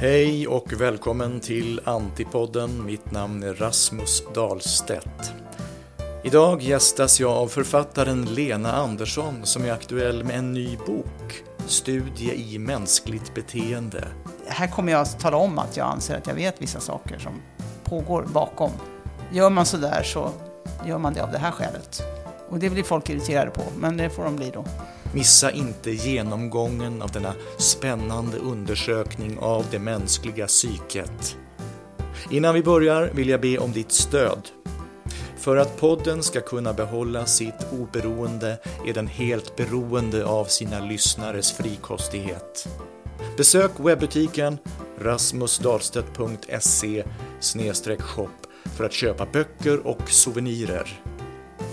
Hej och välkommen till Antipodden. Mitt namn är Rasmus Dahlstedt. Idag gästas jag av författaren Lena Andersson som är aktuell med en ny bok, Studie i mänskligt beteende. Här kommer jag att tala om att jag anser att jag vet vissa saker som pågår bakom. Gör man sådär så gör man det av det här skälet. Och det blir folk irriterade på, men det får de bli då. Missa inte genomgången av denna spännande undersökning av det mänskliga psyket. Innan vi börjar vill jag be om ditt stöd. För att podden ska kunna behålla sitt oberoende är den helt beroende av sina lyssnares frikostighet. Besök webbutiken rasmusdahlstedt.se shop för att köpa böcker och souvenirer.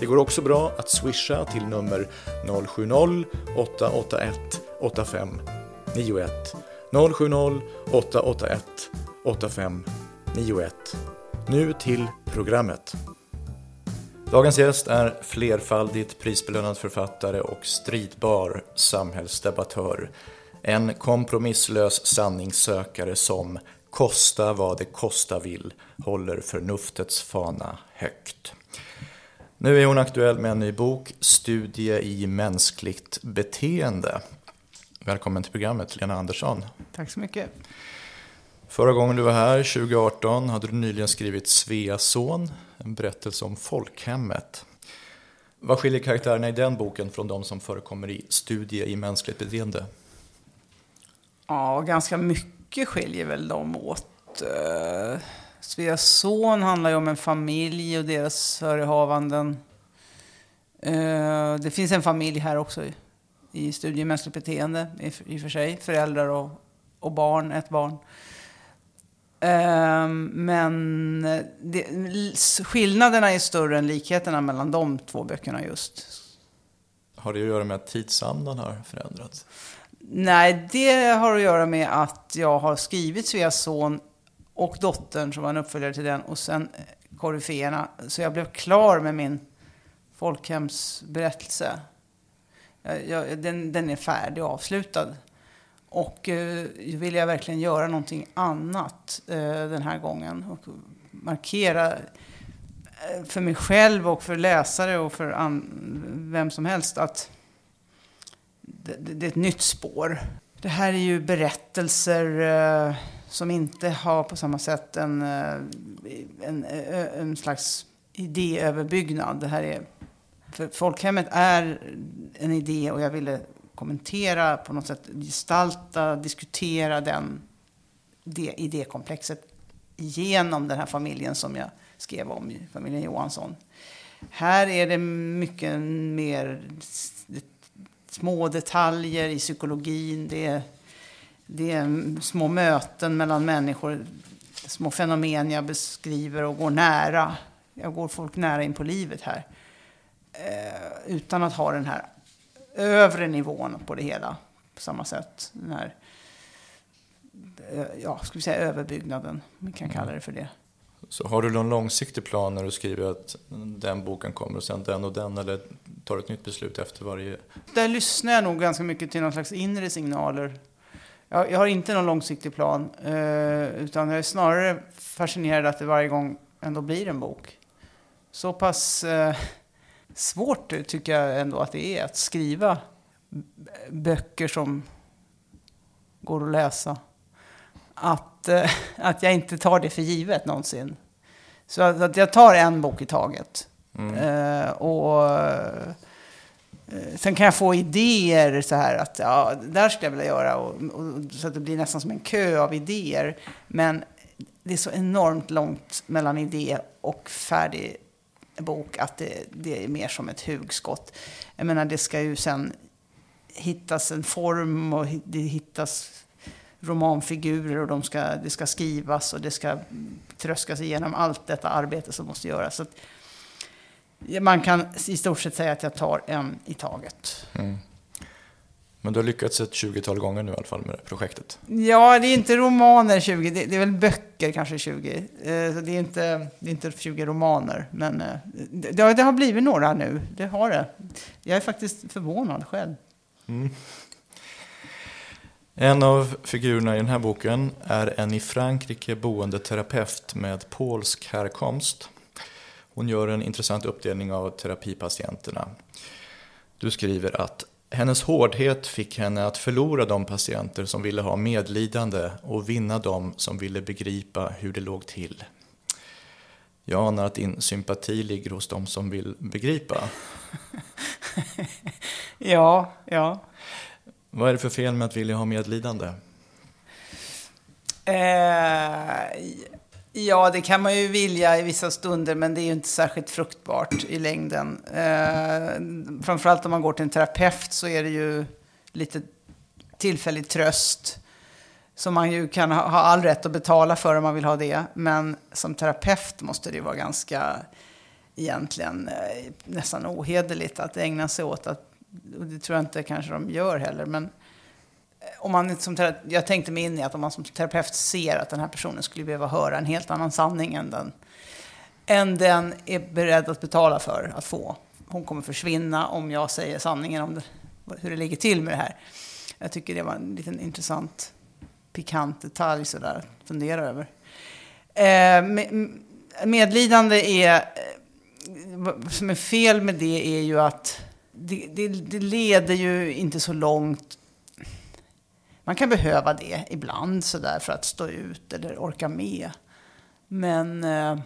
Det går också bra att swisha till nummer 070-881 8591. 070-881 8591. Nu till programmet. Dagens gäst är flerfaldigt prisbelönad författare och stridbar samhällsdebattör. En kompromisslös sanningssökare som, kosta vad det kosta vill, håller förnuftets fana högt. Nu är hon aktuell med en ny bok, Studie i mänskligt beteende. Välkommen till programmet, Lena Andersson. Tack så mycket. Förra gången du var här, 2018, hade du nyligen skrivit Sveason, en berättelse om folkhemmet. Vad skiljer karaktärerna i den boken från de som förekommer i Studie i mänskligt beteende? Ja, ganska mycket skiljer väl de åt. Eh, Sveas son handlar ju om en familj och deras förehavanden. Eh, det finns en familj här också i Studie i mänskligt beteende i och för sig. Föräldrar och, och barn, ett barn. Ehm, men det, skillnaderna är större än likheterna mellan de två böckerna just. Har det att göra med att tidsandan har förändrats? Nej, det har att göra med att jag har skrivit Sveas son och dottern som var en uppföljare till den och sen eh, koryféerna. Så jag blev klar med min folkhemsberättelse. Jag, jag, den, den är färdig och avslutad. Och eh, vill jag verkligen göra någonting annat eh, den här gången. Och markera eh, för mig själv och för läsare och för vem som helst att det, det, är ett nytt spår. Det här är ju berättelser eh, som inte har på samma sätt en, eh, en, eh, en slags idéöverbyggnad. Det här är, för folkhemmet är en idé och jag ville kommentera, på något sätt gestalta, diskutera den, det idékomplexet genom den här familjen som jag skrev om, familjen Johansson. Här är det mycket mer små detaljer i psykologin. Det är, det är små möten mellan människor, små fenomen jag beskriver och går nära. Jag går folk nära in på livet här. Eh, utan att ha den här övre nivån på det hela på samma sätt. Den här, eh, ja, ska vi säga överbyggnaden, vi kan kalla det för det. Så har du någon långsiktig plan när du skriver att den boken kommer och sen den och den eller tar du ett nytt beslut efter varje? Där lyssnar jag nog ganska mycket till någon slags inre signaler. Jag, jag har inte någon långsiktig plan eh, utan jag är snarare fascinerad att det varje gång ändå blir en bok. Så pass eh, svårt tycker jag ändå att det är att skriva böcker som går att läsa. Att, eh, att jag inte tar det för givet någonsin. Så att, att jag tar en bok i taget. Mm. Eh, och Eh, sen kan jag få idéer så här att ja, där skulle jag vilja göra. Och, och, så att det blir nästan som en kö av idéer. Men det är så enormt långt mellan idé och färdig bok att det, det, är mer som ett hugskott. Jag menar, det ska ju sen hittas en form och det hittas romanfigurer och de ska, det ska skrivas och det ska tröskas igenom allt detta arbete som måste göras. Så man kan i stort sett säga att jag tar en i taget. Mm. Men du har lyckats ett 20-tal gånger nu i alla fall med det projektet? Ja, det är inte romaner 20, det, är väl böcker kanske 20. Eh, så det, är inte, det är inte 20 romaner, men eh, det, det, har blivit några nu. Det har det. Jag är faktiskt förvånad själv. Mm. En av figurerna i den här boken är en i Frankrike boende terapeut med polsk härkomst. Hon gör en intressant uppdelning av terapipatienterna. Du skriver att hennes hårdhet fick henne att förlora de patienter som ville ha medlidande och vinna de som ville begripa hur det låg till. Jag anar att din sympati ligger hos de som vill begripa. ja, ja. Vad är det för fel med att vilja ha medlidande? Eh, ja, det kan man ju vilja i vissa stunder, men det är ju inte särskilt fruktbart i längden. Eh, framförallt om man går till en terapeut så är det ju lite tillfällig tröst. Som man ju kan ha, ha all rätt att betala för om man vill ha det. Men som terapeut måste det ju vara ganska, egentligen eh, nästan ohederligt att ägna sig åt att och det tror jag inte kanske de gör heller, men eh, om man som jag tänkte mig in i att om man som terapeut ser att den här personen skulle behöva höra en helt annan sanning än den, än den är beredd att betala för att få. Hon kommer försvinna om jag säger sanningen om det, hur det ligger till med det här. Jag tycker det var en liten intressant, pikant detalj sådär att fundera över. Eh, medlidande är, eh, vad som är fel med det är ju att det, det, det, leder ju inte så långt. Man kan behöva det ibland sådär för att stå ut eller orka med. Men, eh,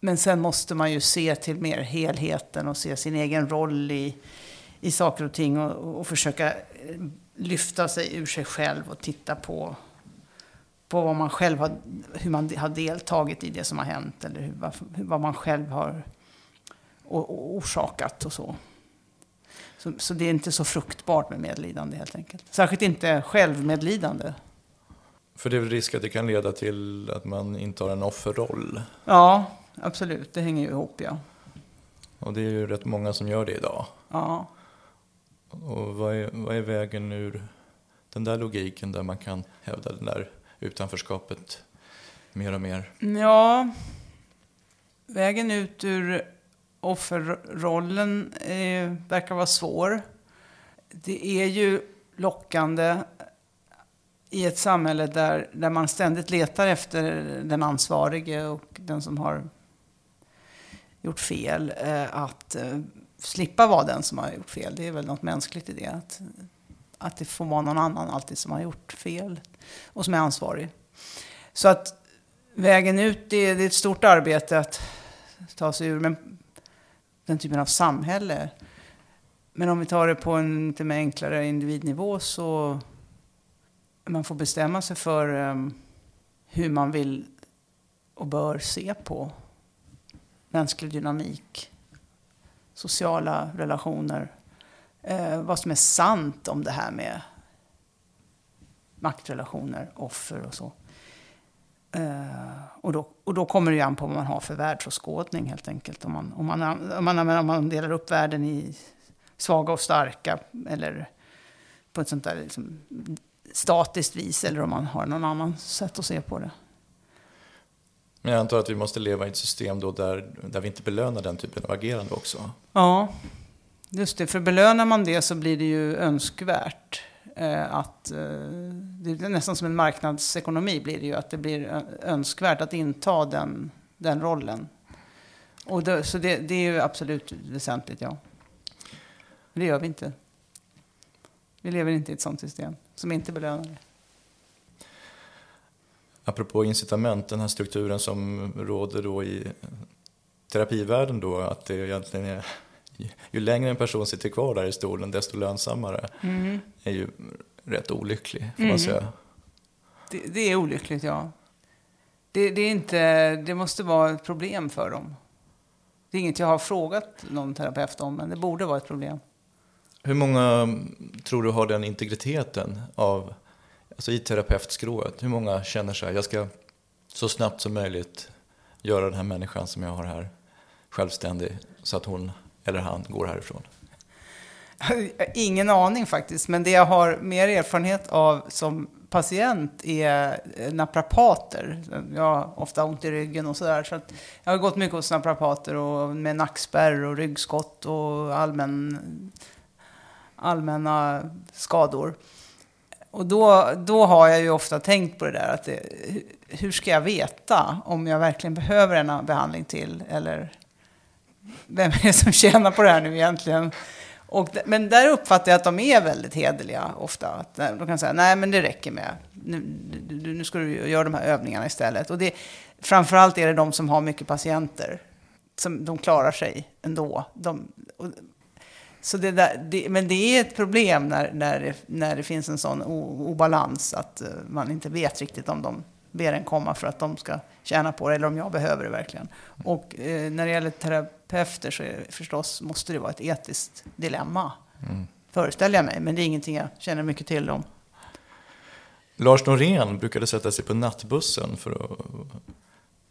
men sen måste man ju se till mer helheten och se sin egen roll i, i saker och ting och, och försöka eh, lyfta sig ur sig själv och titta på, på vad man själv har, hur man har deltagit i det som har hänt eller hur, vad man själv har orsakat och så så. så. det är inte så fruktbart med medlidande helt enkelt. Särskilt inte självmedlidande. För det är väl risk att det kan leda till att man intar en offerroll? Ja, absolut. Det hänger ju ihop, ja. Och det är ju rätt många som gör det idag. Ja. Och vad är, vad är vägen ur den där logiken där man kan hävda det där utanförskapet mer och mer? Ja, vägen ut ur offerrollen eh, verkar vara svår. Det är ju lockande i ett samhälle där, där man ständigt letar efter den ansvarige och den som har gjort fel. Eh, att eh, slippa vara den som har gjort fel. Det är väl något mänskligt i det. Att, att det får vara någon annan alltid som har gjort fel och som är ansvarig. Så att vägen ut, det, det är ett stort arbete att ta sig ur. Men den typen av samhälle. Men om vi tar det på en lite mer enklare individnivå så man får bestämma sig för um, hur man vill och bör se på mänsklig dynamik, sociala relationer, eh, vad som är sant om det här med maktrelationer, offer och så. Uh, och, då, och då kommer det ju an på vad man har för världsåskådning helt enkelt. Om man, om man, om man, om man delar upp världen i svaga och starka eller på ett sånt där liksom, statiskt vis eller om man har någon annan sätt att se på det. Men jag antar att vi måste leva i ett system då där, där vi inte belönar den typen av agerande också? Ja, just det. För belönar man det så blir det ju önskvärt. Eh, att eh, det är nästan som en marknadsekonomi blir det ju, att det blir önskvärt att inta den, den rollen. Och det, så det, det är ju absolut väsentligt, ja. Men det gör vi inte. Vi lever inte i ett sånt system som inte belönar det. Apropå incitament, den här strukturen som råder då i terapivärlden då, att det egentligen är ju längre en person sitter kvar där i stolen desto lönsammare. Mm. är ju rätt olycklig får mm. man säga. Det, det, är olyckligt ja. Det, det, är inte, det måste vara ett problem för dem. Det är inget jag har frågat någon terapeut om, men det borde vara ett problem. Hur många tror du har den integriteten av, alltså i terapeutskrået? Hur många känner sig, jag ska så snabbt som möjligt göra den här människan som jag har här självständig så att hon eller han går härifrån? Ingen aning faktiskt, men det jag har mer erfarenhet av som patient är eh, naprapater. Jag har ofta ont i ryggen och sådär. Så jag har gått mycket hos naprapater och med nackspärr och ryggskott och allmän, allmänna skador. och då, då har jag ju ofta tänkt på det där, att det, hur ska jag veta om jag verkligen behöver en behandling till? Eller vem är det som tjänar på det här nu egentligen? Och, men där uppfattar jag att de är väldigt hederliga ofta. Att de kan säga, nej men det räcker med, nu, nu ska du göra de här övningarna istället. Och det, framförallt är det de som har mycket patienter, som de klarar sig ändå. De, och, så det där, det, men det är ett problem när, när, det, när det finns en sån obalans att eh, man inte vet riktigt om de ber en komma för att de ska tjäna på det eller om jag behöver det verkligen. Och uh, när det gäller terapeuter så är förstås måste det vara ett etiskt dilemma. Mm. Föreställer jag mig, men det är ingenting jag känner mycket till om. Lars Norén brukade sätta sig på nattbussen för att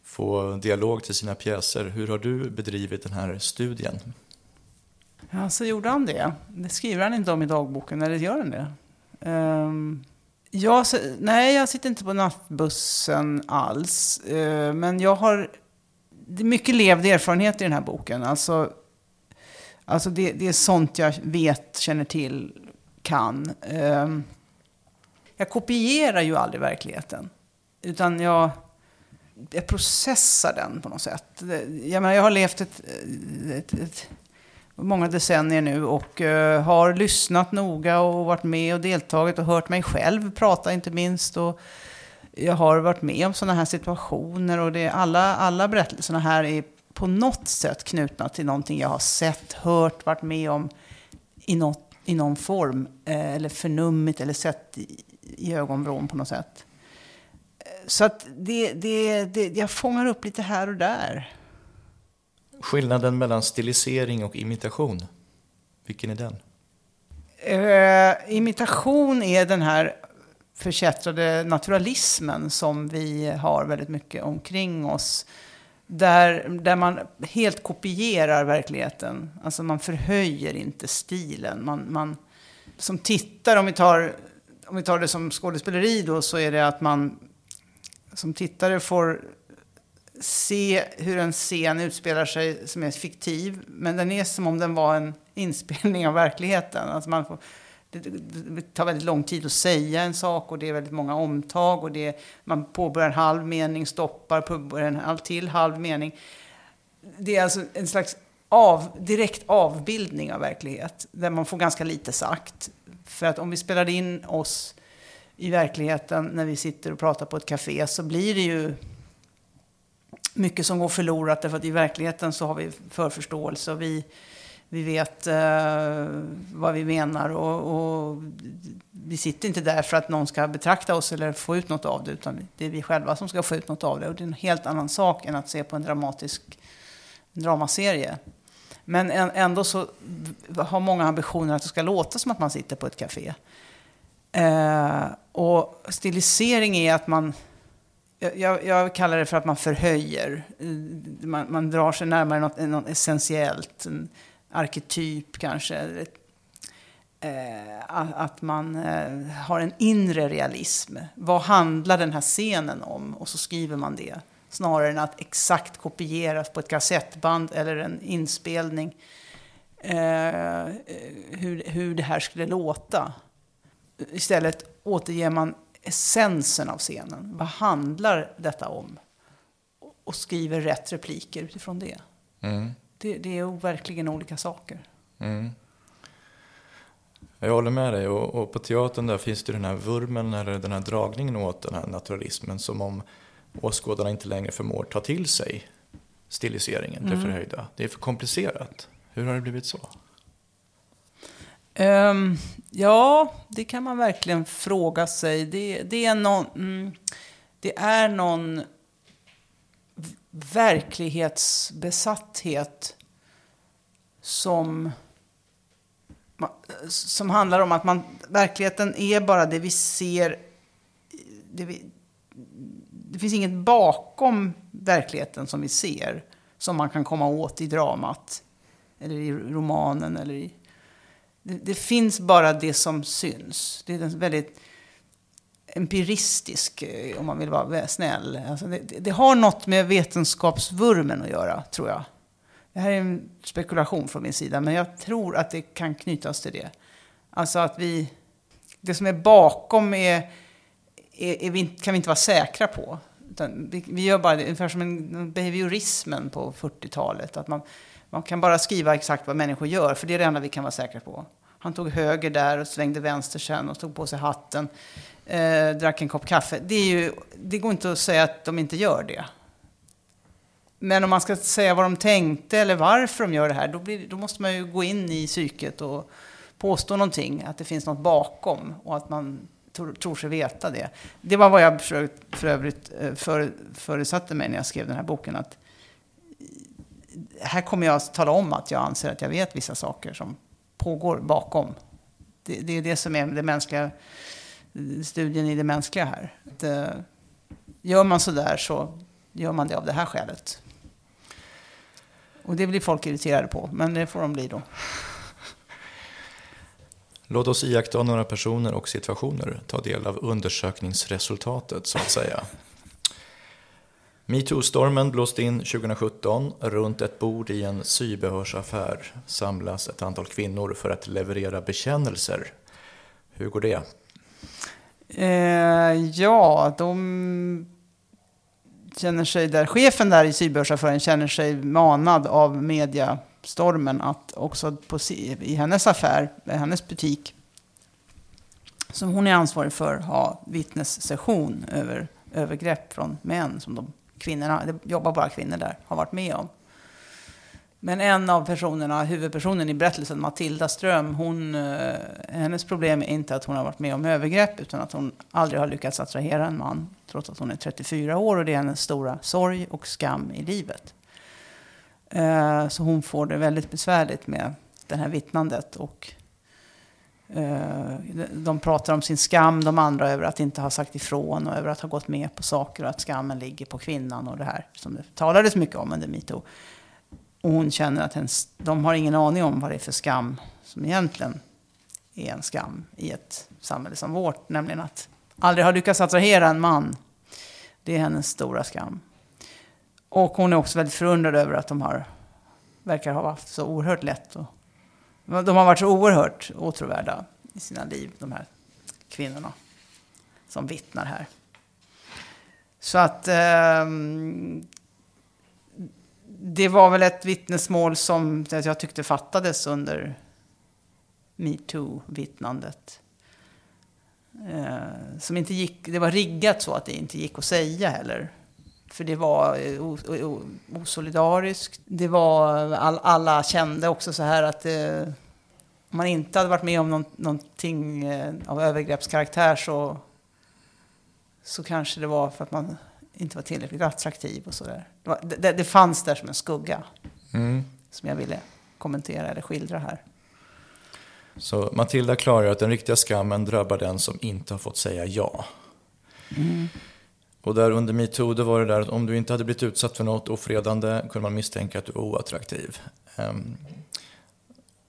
få dialog till sina pjäser. Hur har du bedrivit den här studien? Ja, så gjorde han det. Det skriver han inte om i dagboken, eller gör han det? Um, jag, nej, jag sitter inte på nattbussen alls. Eh, men jag har mycket levd erfarenhet i den här boken. Alltså, alltså det, det är sånt jag vet, känner till, kan. Eh, jag kopierar ju aldrig verkligheten. Utan jag, jag processar den på något sätt. Jag, menar, jag har levt ett, ett, ett många decennier nu och eh, har lyssnat noga och varit med och deltagit och hört mig själv prata inte minst. Och jag har varit med om sådana här situationer och det, alla, alla berättelserna här är på något sätt knutna till någonting jag har sett, hört, varit med om i, något, i någon form. Eh, eller förnummit eller sett i, i ögonvrån på något sätt. Eh, så att det, det, det, jag fångar upp lite här och där. Skillnaden mellan stilisering och imitation, vilken är den? Uh, imitation är den här förkättrade naturalismen som vi har väldigt mycket omkring oss. Där, där man helt kopierar verkligheten. Alltså man förhöjer inte stilen. Man, man, som tittar, om vi, tar, om vi tar det som skådespeleri då, så är det att man som tittare får se hur en scen utspelar sig som är fiktiv. Men den är som om den var en inspelning av verkligheten. Alltså man får, det, det tar väldigt lång tid att säga en sak och det är väldigt många omtag. Och det, man påbörjar en halv mening, stoppar, påbörjar en halv till halv mening. Det är alltså en slags av, direkt avbildning av verklighet. Där man får ganska lite sagt. För att om vi spelar in oss i verkligheten när vi sitter och pratar på ett café så blir det ju mycket som går förlorat därför att i verkligheten så har vi förförståelse och vi, vi vet eh, vad vi menar och, och, vi sitter inte där för att någon ska betrakta oss eller få ut något av det utan det är vi själva som ska få ut något av det och det är en helt annan sak än att se på en dramatisk dramaserie. Men ändå så har många ambitioner att det ska låta som att man sitter på ett café. Eh, och stilisering är att man jag, jag, kallar det för att man förhöjer. Eh, man, man drar sig närmare något, något essentiellt. En arketyp kanske. Eh, att man eh, har en inre realism. Vad handlar den här scenen om? Och så skriver man det. Snarare än att exakt kopieras på ett kassettband eller en inspelning. Eh, eh hur, hur det här skulle låta. Istället återger man essensen av scenen. Vad handlar detta om? Och skriver rätt repliker utifrån det. Mm. Det, det, är verkligen olika saker. Mm. Jag håller med dig. Och, och, på teatern där finns det den här vurmen, eller den här dragningen åt den här naturalismen. Som om åskådarna inte längre förmår ta till sig stiliseringen, mm. det förhöjda. Det är för komplicerat. Hur har det blivit så? Um, ja, det kan man verkligen fråga sig. Det, det, är, någon, mm, det är någon verklighetsbesatthet som, som handlar om att man, verkligheten är bara det vi ser. Det, vi, det finns inget bakom verkligheten som vi ser som man kan komma åt i dramat eller i romanen eller i det, det, finns bara det som syns. Det är en väldigt empiristisk, eh, om man vill vara snäll. Alltså det, det, har något med vetenskapsvurmen att göra, tror jag. Det här är en spekulation från min sida, men jag tror att det kan knytas till det. Alltså att vi, det som är bakom är, är, är vi, kan vi inte vara säkra på. Utan vi, vi gör bara det, ungefär som en, behaviorismen på 40-talet. Att man, man kan bara skriva exakt vad människor gör, för det är det enda vi kan vara säkra på. Han tog höger där och svängde vänster sen och tog på sig hatten. Eh, drack en kopp kaffe. Det, är ju, det går inte att säga att de inte gör det. Men om man ska säga vad de tänkte eller varför de gör det här, då, blir, då måste man ju gå in i psyket och påstå någonting, att det finns något bakom och att man tror, tror sig veta det. Det var vad jag för, för övrigt eh, för, förutsatte mig när jag skrev den här boken. Att här kommer jag att tala om att jag anser att jag vet vissa saker som pågår bakom. Det, det är det som är det mänskliga, studien i det mänskliga här. Att, eh, gör man så där så gör man det av det här skälet. Och det blir folk irriterade på, men det får de bli då. Låt oss iaktta några personer och situationer, ta del av undersökningsresultatet så att säga. Metoo-stormen blåste in 2017. Runt ett bord i en sybehörsaffär samlas ett antal kvinnor för att leverera bekännelser. Hur går det? Eh, ja, de känner sig där, chefen där i sybehörsaffären känner sig manad av mediastormen att också på, i hennes affär, eh, hennes butik, som hon är ansvarig för, ha vittnessession över övergrepp från män som de kvinnorna, det jobbar bara kvinnor där, har varit med om. Men en av personerna, huvudpersonen i berättelsen, Matilda Ström, hon, eh, hennes problem är inte att hon har varit med om övergrepp, utan att hon aldrig har lyckats attrahera en man, trots att hon är 34 år, och det är hennes stora sorg och skam i livet. Eh, så hon får det väldigt besvärligt med det här vittnandet. Och Eh, de pratar om sin skam, de andra, över att inte ha sagt ifrån och över att ha gått med på saker och att skammen ligger på kvinnan och det här som det talades mycket om under metoo. Och hon känner att hennes, de har ingen aning om vad det är för skam som egentligen är en skam i ett samhälle som vårt, nämligen att aldrig ha lyckats attrahera en man. Det är hennes stora skam. Och hon är också väldigt förundrad över att de har, verkar ha haft så oerhört lätt att de har varit så oerhört åtråvärda i sina liv, de här kvinnorna som vittnar här. Så att eh, det var väl ett vittnesmål som jag tyckte fattades under metoo-vittnandet. Eh, som inte gick, det var riggat så att det inte gick att säga heller. För det var eh, osolidariskt. Det var, all, alla kände också så här att eh, om man inte hade varit med om någon, någonting eh, av övergreppskaraktär så, så kanske det var för att man inte var tillräckligt attraktiv och sådär. Det, det, det, fanns där som en skugga mm. som jag ville kommentera eller skildra här. Så Matilda klargör att den riktiga skammen drabbar den som inte har fått säga ja. Mm. Och där under metoo, då var det där att om du inte hade blivit utsatt för något ofredande kunde man misstänka att du var oattraktiv. Um,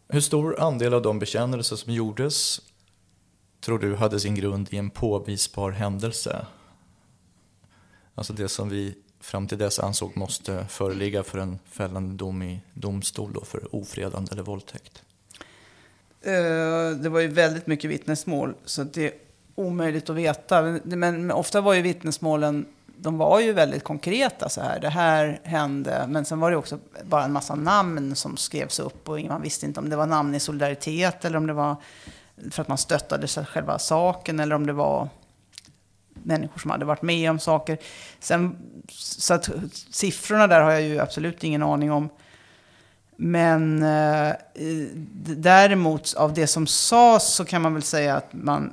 hur stor andel av de bekännelser som gjordes tror du hade sin grund i en påvisbar händelse? Alltså det som vi fram till dess ansåg måste föreligga för en fällande dom i domstol då för ofredande eller våldtäkt. Eh, det var ju väldigt mycket vittnesmål så det omöjligt att veta. Men ofta var ju vittnesmålen de var ju väldigt konkreta så här. Det här hände. Men sen var det också bara en massa namn som skrevs upp och man visste inte om det var namn i solidaritet eller om det var för att man stöttade själva saken eller om det var människor som hade varit med om saker. Sen, så att siffrorna där har jag ju absolut ingen aning om. Men eh, däremot av det som sades så kan man väl säga att man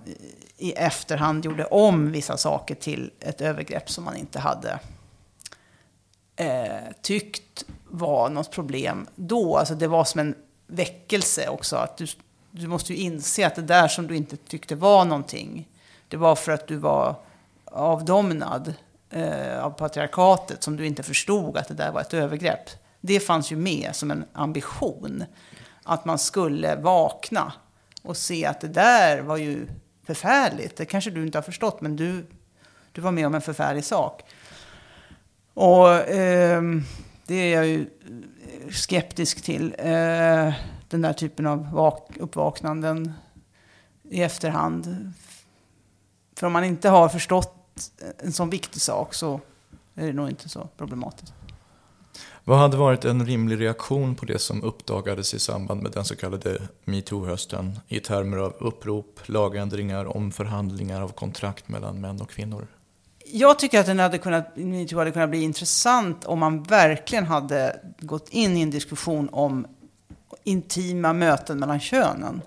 i efterhand gjorde om vissa saker till ett övergrepp som man inte hade eh, tyckt var något problem då. Alltså det var som en väckelse också. Att du, du måste ju inse att det där som du inte tyckte var någonting, det var för att du var avdomnad eh, av patriarkatet som du inte förstod att det där var ett övergrepp. Det fanns ju med som en ambition. Att man skulle vakna och se att det där var ju förfärligt. Det kanske du inte har förstått, men du, du var med om en förfärlig sak. Och eh, det är jag ju skeptisk till. Eh, den där typen av vak- uppvaknanden. i efterhand. För om man inte har förstått en sån viktig sak så är det nog inte så problematiskt. Vad hade varit en rimlig reaktion på det som uppdagades i samband med den så kallade metoo-hösten i termer av upprop, lagändringar, omförhandlingar av kontrakt mellan män och kvinnor? Jag tycker att den hade kunnat, metoo hade kunnat bli intressant om man verkligen hade gått in i en diskussion om intima möten mellan könen.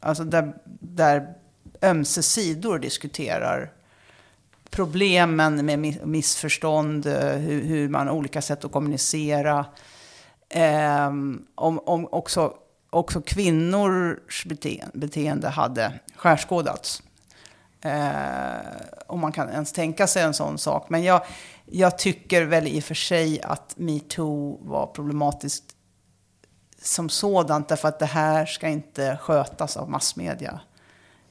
Alltså där, där ömse sidor diskuterar problemen med missförstånd, eh, hur, hur man har olika sätt att kommunicera. Eh, om, om också, också kvinnors beteende, beteende hade skärskådats. Eh, om man kan ens tänka sig en sån sak. Men jag, jag tycker väl i och för sig att metoo var problematiskt som sådant. Därför att det här ska inte skötas av massmedia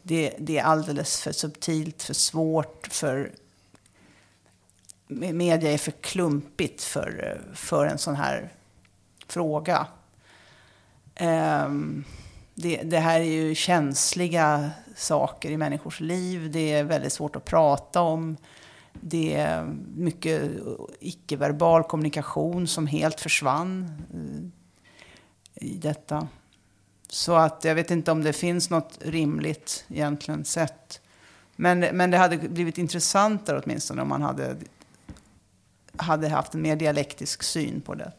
det, det är alldeles för subtilt, för svårt, för media är för klumpigt för, för en sån här fråga. Um, det, det, här är ju känsliga saker i människors liv. Det är väldigt svårt att prata om. Det är mycket icke-verbal kommunikation som helt försvann eh, i detta. Så att jag vet inte om det finns något rimligt egentligen sätt. Men, men det hade blivit intressantare åtminstone om man hade, hade haft en mer dialektisk syn på det.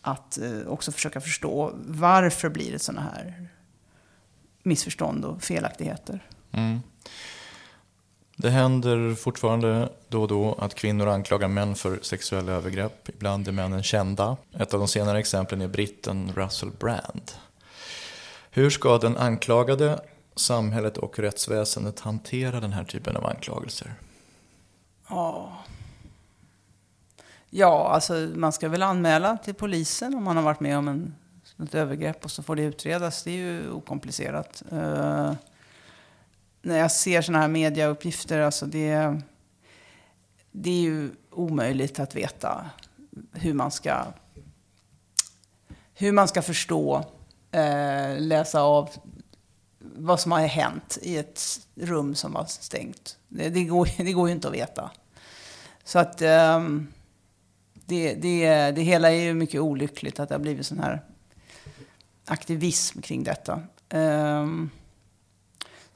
Att eh, också försöka förstå varför blir det sådana här missförstånd och felaktigheter. Mm. Det händer fortfarande då och då att kvinnor anklagar män för sexuella övergrepp. Ibland är männen kända. Ett av de senare exemplen är britten Russell Brand. Hur ska den anklagade, samhället och rättsväsendet hantera den här typen av anklagelser? Ja, ja alltså man ska väl anmäla till polisen om man har varit med om en, ett övergrepp och så får det utredas. Det är ju okomplicerat. Eh, när jag ser sådana här mediauppgifter, alltså det, det är ju omöjligt att veta hur man ska, hur man ska förstå, eh, läsa av vad som har hänt i ett rum som var stängt. Det, det, går, det går ju inte att veta. Så att eh, det, det, det hela är ju mycket olyckligt att det har blivit sån här aktivism kring detta. Um,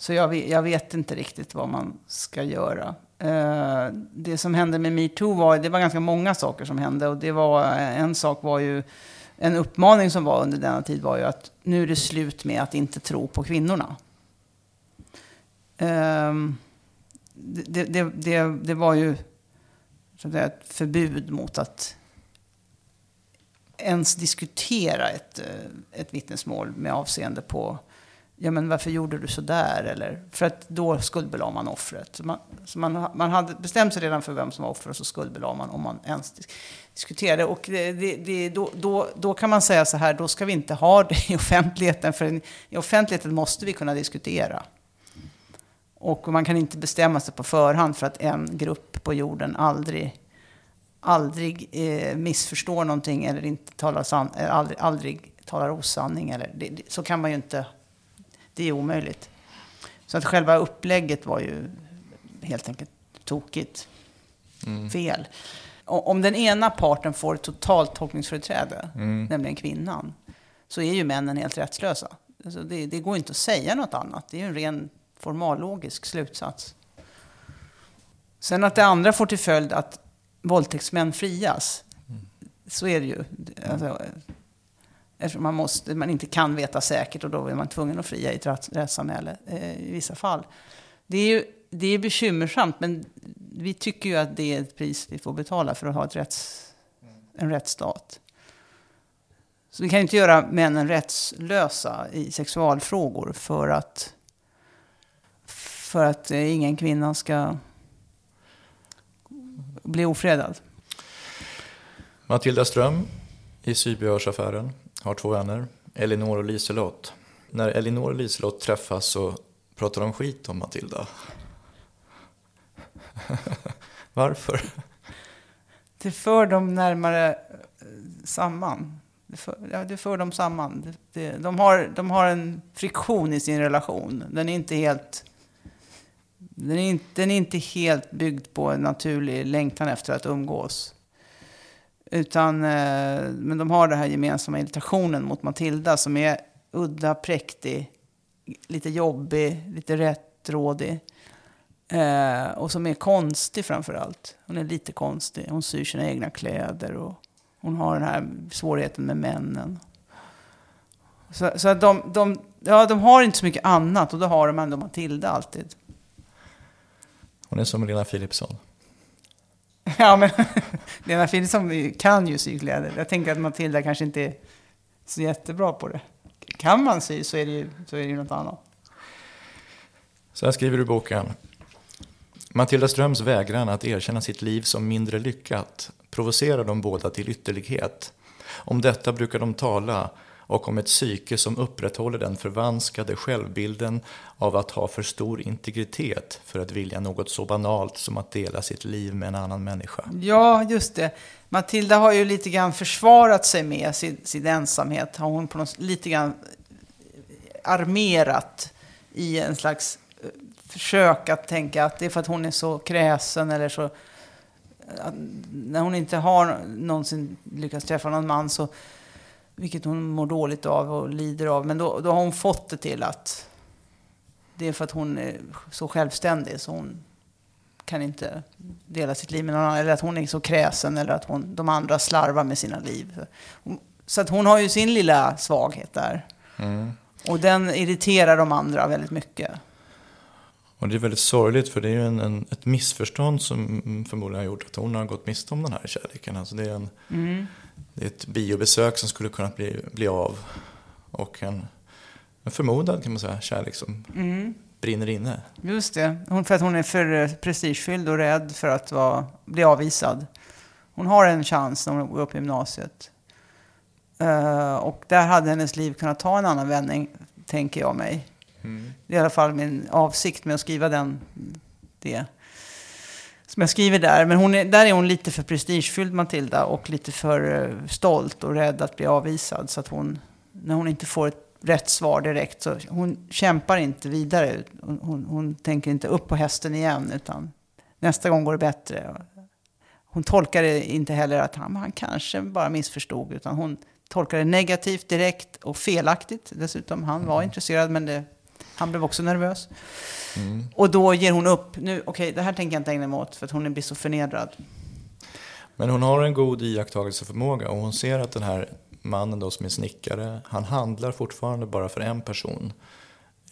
så jag vet, jag vet, inte riktigt vad man ska göra. Eh, det som hände med metoo var, det var ganska många saker som hände. Och det var, en sak var ju, en uppmaning som var under denna tid var ju att nu är det slut med att inte tro på kvinnorna. Eh, det, det, det, det, var ju så att säga, ett förbud mot att ens diskutera ett, eh, ett vittnesmål med avseende på ja men varför gjorde du så där? Eller, för att då skuldbelade man offret. Så man, så man, man hade bestämt sig redan för vem som var offer och så skuldbelade man om man ens diskuterade. Och det, det, det, då, då, då kan man säga så här, då ska vi inte ha det i offentligheten. För i offentligheten måste vi kunna diskutera. Och man kan inte bestämma sig på förhand för att en grupp på jorden aldrig, aldrig eh, missförstår någonting eller inte talar san, eh, aldrig, aldrig talar osanning. Eller, det, så kan man ju inte det är omöjligt. Så att själva upplägget var ju helt enkelt tokigt. Mm. Fel. Om den ena parten får totalt tolkningsföreträde, mm. nämligen kvinnan, så är ju männen helt rättslösa. Alltså det, det, går inte att säga något annat. Det är ju en ren formallogisk slutsats. Sen att det andra får till följd att våldtäktsmän frias, mm. så är det ju. Alltså, Eftersom man, måste, man inte kan veta säkert och då är man tvungen att fria i ett rättssamhälle eh, i vissa fall. Det är ju det är bekymmersamt, men vi tycker ju att det är ett pris vi får betala för att ha ett rätts, en rättsstat. Så vi kan inte göra männen rättslösa i sexualfrågor för att, för att eh, ingen kvinna ska bli ofredad. Matilda Ström i sybehörsaffären har två vänner, Elinor och Liselott. När Elinor och Liselott träffas så pratar de skit om Matilda. Varför? Det för dem närmare eh, samman. Det för, ja, det för dem samman. Det, det, de, har, de har en friktion i sin relation. Den är inte helt... Den är inte, den är inte helt byggd på en naturlig längtan efter att umgås. Utan, eh, men de har den här gemensamma irritationen mot Matilda som är udda, präktig, lite jobbig, lite rättrådig. Eh, och som är konstig framför allt. Hon är lite konstig. Hon syr sina egna kläder och hon har den här svårigheten med männen. Så, så att de, de, ja, de har inte så mycket annat och då har de ändå Matilda alltid. Hon är som Lena Philipsson. Ja, men Lena Philipsson kan ju sy kläder. Jag tänker att Matilda kanske inte är så jättebra på det. Kan man sy så är det ju, så är det ju något annat. Så här skriver du i boken. Matilda Ströms vägran att erkänna sitt liv som mindre lyckat provocerar de båda till ytterlighet. Om detta brukar de tala och om ett psyke som upprätthåller den förvanskade självbilden av att ha för stor integritet för att vilja något så banalt som att dela sitt liv med en annan människa. Ja, just det. Matilda har ju lite grann försvarat sig med sin, sin ensamhet. Har hon på något, lite grann eh, armerat i en slags eh, försök att tänka att det är för att hon är så kräsen eller så... Eh, när hon inte har någonsin lyckats träffa någon man så vilket hon mår dåligt av och lider av. Men då, då har hon fått det till att det är för att hon är så självständig så hon kan inte dela sitt liv med någon annan. Eller att hon är så kräsen eller att hon, de andra slarvar med sina liv. Så att hon har ju sin lilla svaghet där. Mm. Och den irriterar de andra väldigt mycket. Och det är väldigt sorgligt för det är ju en, en, ett missförstånd som förmodligen har gjort att hon har gått miste om den här kärleken. Alltså det är en, mm det är ett biobesök som skulle kunna bli, bli av. Och en, en förmodad kan man säga, kärlek som mm. brinner inne. Just det, hon, för att hon är för eh, prestigefylld och rädd för att vara, bli avvisad. Hon har en chans när hon går upp i gymnasiet. Uh, och där hade hennes liv kunnat ta en annan vändning, tänker jag mig. Mm. Det är i alla fall min avsikt med att skriva den, det som jag skriver där. Men hon är, där är hon lite för prestigefylld, Matilda, och lite för uh, stolt och rädd att bli avvisad. Så att hon, när hon inte får ett rätt svar direkt, så hon kämpar inte vidare. Hon, hon, hon tänker inte upp på hästen igen, utan nästa gång går det bättre. Hon tolkar det inte heller att han, han kanske bara missförstod, utan hon tolkar det negativt direkt och felaktigt. Dessutom, han var mm. intresserad, men det, han blev också nervös. Mm. Och då ger hon upp. Nu, okej, okay, det här tänker jag inte ägna mig åt för att hon blir så förnedrad. Men hon har en god iakttagelseförmåga och hon ser att den här mannen då som är snickare, han handlar fortfarande bara för en person.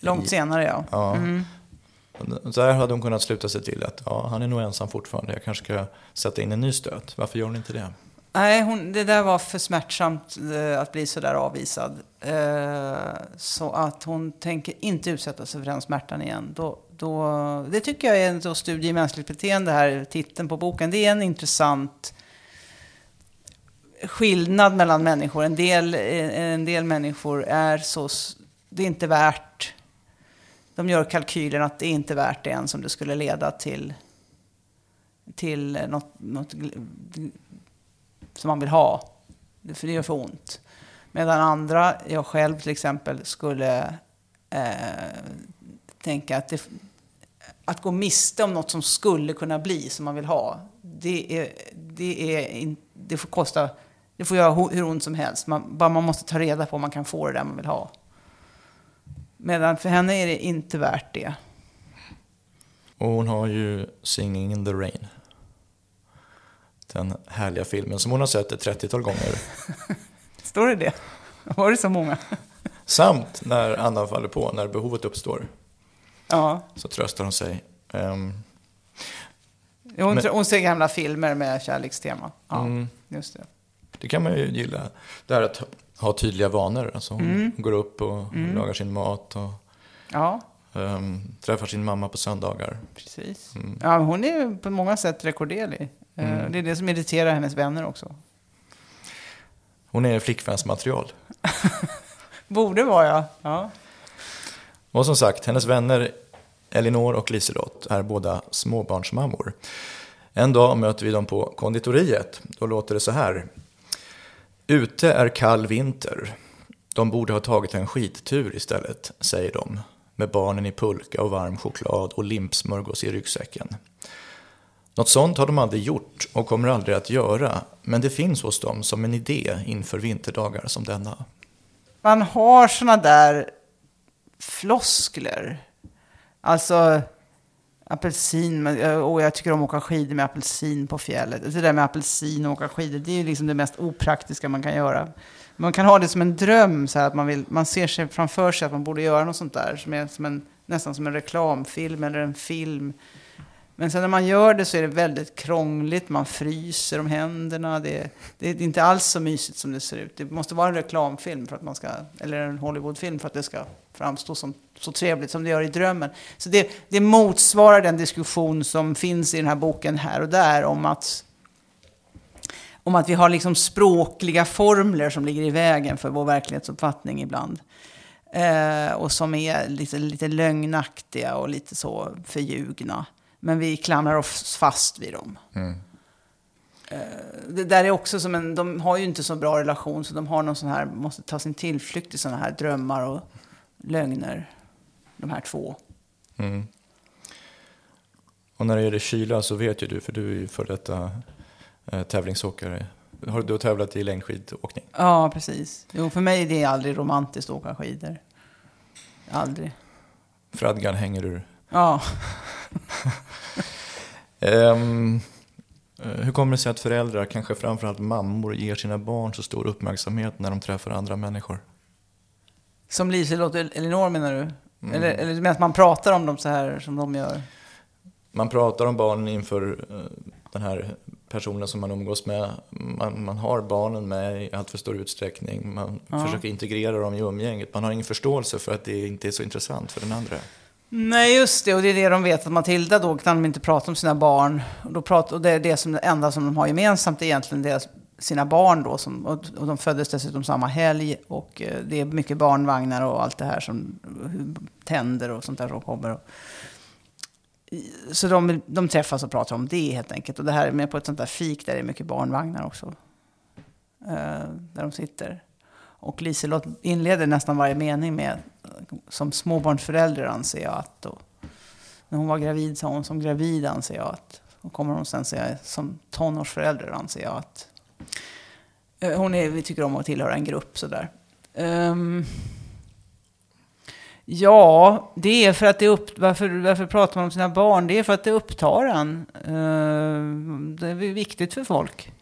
Långt I, senare ja. ja. Mm. Här hade hon kunnat sluta sig till att ja, han är nog ensam fortfarande, jag kanske ska sätta in en ny stöt. Varför gör hon inte det? Nej, hon, det där var för smärtsamt eh, att bli så där avvisad. Eh, så att hon tänker inte utsätta sig för den smärtan igen. Då, då, det tycker jag är en studie i mänskligt beteende här, titeln på boken. Det är en intressant skillnad mellan människor. En del, eh, en del människor är så, det är inte värt, de gör kalkylen att det är inte värt det än som det skulle leda till, till något, något som man vill ha. För det gör för ont. Medan andra, jag själv till exempel, skulle eh, tänka att det, att gå miste om något som skulle kunna bli som man vill ha, det, är, det, är in, det får kosta, det får göra hur ont som helst. Man, bara man måste ta reda på om man kan få det där man vill ha. Medan för henne är det inte värt det. Och hon har ju Singing in the Rain den härliga filmen som hon har sett ett 30-tal gånger. Står det det? Var det så många? Samt när andan faller på, när behovet uppstår. Ja. Så tröstar hon sig. Um, hon, men, hon ser gamla filmer med kärlekstema. Ja, mm, just det. Det kan man ju gilla. Det här att ha tydliga vanor. Alltså hon mm. går upp och mm. lagar sin mat. Och, ja. um, träffar sin mamma på söndagar. Precis. Mm. Ja, hon är på många sätt rekorderlig. Eh, mm. Det är det som irriterar hennes vänner också. Hon är flickvänsmaterial. Borde vara, ja. ja. Och som sagt, hennes vänner Elinor och Liselott är båda småbarnsmammor. En dag möter vi dem på konditoriet. Då låter det så här. Ute är kall vinter. De borde ha tagit en skidtur istället, säger de. Med barnen i pulka och varm choklad och limpsmörgås i ryggsäcken. Något sånt har de aldrig gjort och kommer aldrig att göra. Men det finns hos dem som en idé inför vinterdagar som denna. Man har såna där floskler. Alltså apelsin, och jag tycker om att åka skidor med apelsin på fjället. Det där med apelsin och åka skidor, det är ju liksom det mest opraktiska man kan göra. Man kan ha det som en dröm, så att man, vill, man ser sig framför sig att man borde göra något sånt där, som är som en, nästan som en reklamfilm eller en film. Men sen när man gör det så är det väldigt krångligt, man fryser om händerna. Det, det, är inte alls så mysigt som det ser ut. Det måste vara en reklamfilm, för att man ska, eller en Hollywoodfilm, för att det ska framstå som så trevligt som det gör i drömmen. Så det, det motsvarar den diskussion som finns i den här boken här och där om att om att vi har liksom språkliga formler som ligger i vägen för vår verklighetsuppfattning ibland. Eh, och som är lite, lite lögnaktiga och lite så förljugna. Men vi klamrar oss fast vid dem. Mm. Eh, det där är också som en, de har ju inte så bra relation så de har någon sån här, måste ta sin tillflykt i sådana här drömmar och lögner. De här två. Mm. Och när det gäller kyla så vet ju du, för du är ju för detta eh, tävlingsåkare. Har du tävlat i längdskidåkning? Ja, precis. Jo, för mig är det aldrig romantiskt att åka skidor. Aldrig. Fradgan hänger ur? Ja. um, hur kommer det sig att föräldrar, kanske framförallt mammor, ger sina barn så stor uppmärksamhet när de träffar andra människor? Som Liselott och Elinor menar du? Mm. Eller, eller att man pratar om dem så här som de gör? Man pratar om barnen inför uh, den här personen som man umgås med. Man, man har barnen med i allt för stor utsträckning. Man ja. försöker integrera dem i umgänget. Man har ingen förståelse för att det inte är så intressant för den andra. Nej, just det. Och det är det de vet att Matilda då kan de inte prata om sina barn. Och, då pratar, och det är det, som, det enda som de har gemensamt är egentligen deras, sina barn då. Som, och, och de föddes dessutom samma helg. Och eh, det är mycket barnvagnar och allt det här som tänder och sånt där som kommer. Och, så de, de träffas och pratar om det helt enkelt. Och det här är med på ett sånt där fik där det är mycket barnvagnar också. Eh, där de sitter. Och Liselott inleder nästan varje mening med som småbarnsförälder anser jag att. Och när hon var gravid sa hon som gravid anser jag att. Och kommer hon sen säga som tonårsförälder anser jag att. Eh, hon är, vi tycker om att tillhöra en grupp sådär. Um, Ja, det är för att det upp, varför, varför pratar man om sina barn? Det är för att det upptar en. Uh, det är viktigt för folk.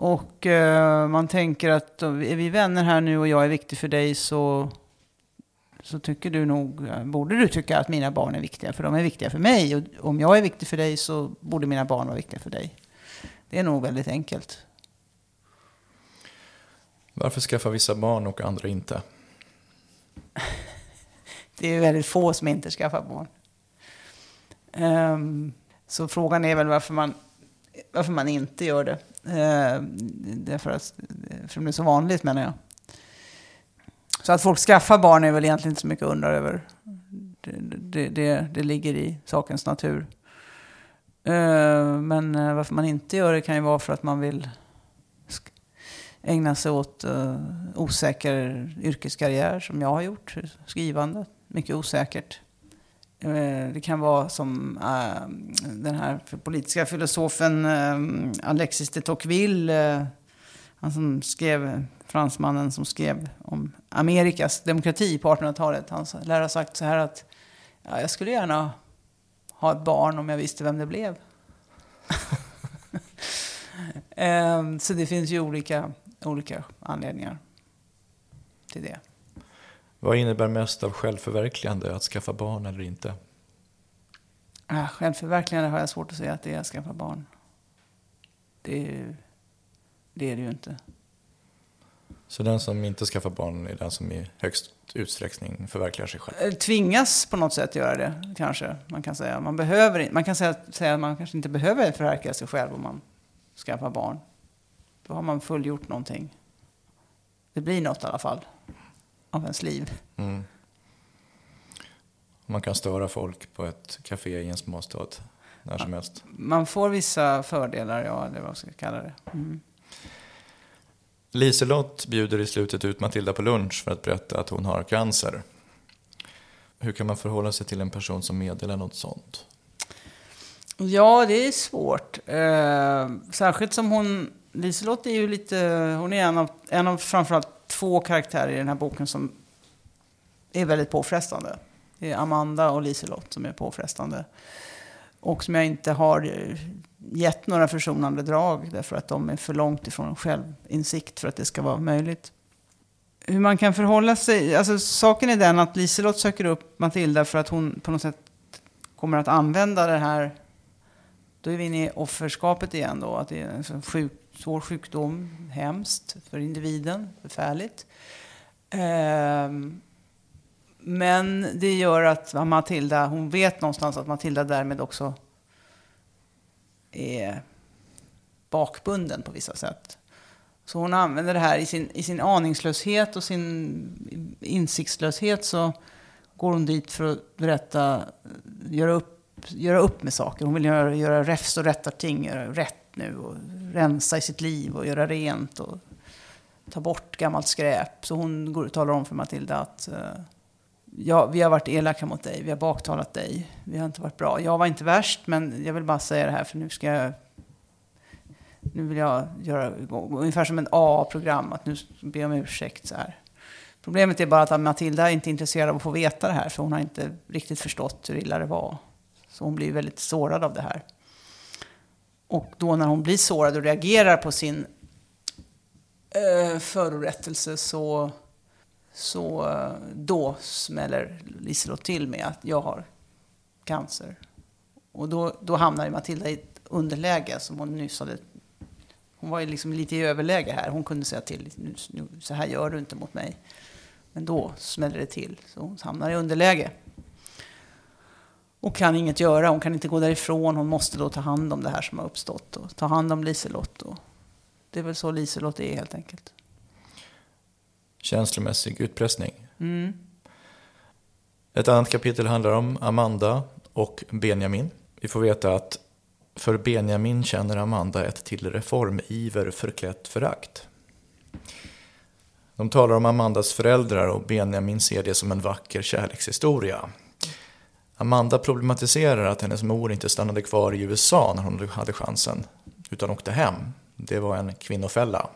Och uh, man tänker att är vi vänner här nu och jag är viktig för dig så, så tycker du nog, borde du tycka att mina barn är viktiga, för de är viktiga för mig. Och om jag är viktig för dig så borde mina barn vara viktiga för dig. Det är nog väldigt enkelt. Varför skaffar vissa barn och andra inte? det är väldigt få som inte skaffar barn. Um, så frågan är väl varför man, varför man inte gör det. Eh, det är för att för det är så vanligt menar jag. Så att folk skaffar barn är väl egentligen inte så mycket att undra över. Det, det, det, det ligger i sakens natur. Eh, men eh, varför man inte gör det kan ju vara för att man vill ägna sig åt osäker yrkeskarriär som jag har gjort, skrivande mycket osäkert. Eh, det kan vara som eh, den här politiska filosofen eh, Alexis de Tocqueville, han som skrev, fransmannen som skrev om Amerikas demokrati på 1800-talet. Han lär ha sagt så här att ja, jag skulle gärna ha ett barn om jag visste vem det blev. så det finns ju olika, olika anledningar till det. Vad innebär mest av självförverkligande, att skaffa barn eller inte? Äh, självförverkligande har jag svårt att säga att det är att skaffa barn. Det, det är det ju inte. Så den som inte skaffar barn är den som i högst utsträckning förverkligar sig själv? Eh, tvingas på något sätt göra det, kanske. Man kan säga, man behöver, man kan säga, säga att man kanske inte behöver förverkliga sig själv om man skaffar barn. Då har man fullgjort någonting. Det blir något i alla fall av ens liv. Mm. Man kan störa folk på ett café i en småstad när som helst. Man får vissa fördelar, ja, eller vad man ska kalla det. Mm. Liselott bjuder i slutet ut Matilda på lunch för att berätta att hon har cancer. Hur kan man förhålla sig till en person som meddelar något sånt? Ja, det är svårt. Eh, särskilt som hon, Liselott är ju lite, hon är en av, en av framförallt två karaktärer i den här boken som är väldigt påfrestande. Det är Amanda och Liselott som är påfrestande. Och som jag inte har eh, gett några försonande drag därför att de är för långt ifrån självinsikt för att det ska vara möjligt. Hur man kan förhålla sig, alltså saken är den att Liselott söker upp Matilda för att hon på något sätt kommer att använda det här, då är vi inne i offerskapet igen då, att det är en sjuk, svår sjukdom, hemskt för individen, förfärligt. Ehm, men det gör att Matilda, hon vet någonstans att Matilda därmed också är bakbunden på vissa sätt. Så hon använder det här i sin, i sin aningslöshet och sin insiktslöshet så går hon dit för att berätta, göra upp, göra upp med saker. Hon vill göra, göra räfst och rätta ting, göra rätt nu och rensa i sitt liv och göra rent och ta bort gammalt skräp. Så hon går och talar om för Matilda att uh, ja, vi har varit elaka mot dig, vi har baktalat dig, vi har inte varit bra. Jag var inte värst, men jag vill bara säga det här för nu ska jag nu vill jag göra ungefär som en A-program, att nu be om ursäkt. Så här. Problemet är bara att Matilda är inte intresserad av att få veta det här, för hon har inte riktigt förstått hur illa det var. Så hon blir väldigt sårad av det här. Och då när hon blir sårad och reagerar på sin eh, förorättelse så så eh, då smäller Liselott till med att jag har cancer. Och då, då hamnar ju Matilda i ett underläge som hon nyss hade. Hon var ju liksom lite i överläge här. Hon kunde säga till, nu, nu, så här gör du inte mot mig. Men då smäller det till, så hon hamnar i underläge. Och kan inget göra, hon kan inte gå därifrån. Hon måste då ta hand om det här som har uppstått och ta hand om Liselott. Och det är väl så Liselott är helt enkelt känslomässig utpressning. Mm. Ett annat kapitel handlar om Amanda och Benjamin. Vi får veta att för Benjamin känner Amanda ett till reformiver förklätt förakt. De talar om Amandas föräldrar och Benjamin ser det som en vacker kärlekshistoria. Amanda problematiserar att hennes mor inte stannade kvar i USA när hon hade chansen, utan åkte hem. Det var en kvinnofälla.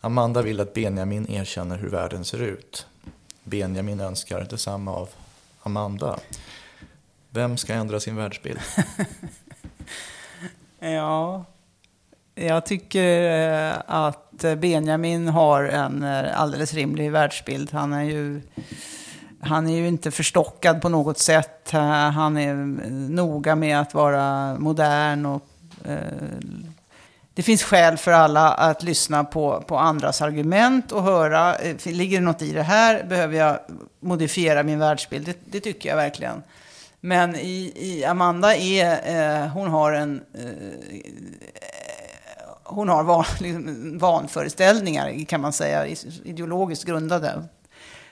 Amanda vill att Benjamin erkänner hur världen ser ut. Benjamin önskar detsamma av Amanda. Vem ska ändra sin världsbild? ja, jag tycker eh, att Benjamin har en eh, alldeles rimlig världsbild. Han är ju, han är ju inte förstockad på något sätt. Eh, han är eh, noga med att vara modern och eh, det finns skäl för alla att lyssna på, på andras argument och höra, eh, ligger det något i det här? Behöver jag modifiera min världsbild? Det, det tycker jag verkligen. Men i, i Amanda är, eh, hon har en, eh, hon har van, liksom, vanföreställningar kan man säga, ideologiskt grundade.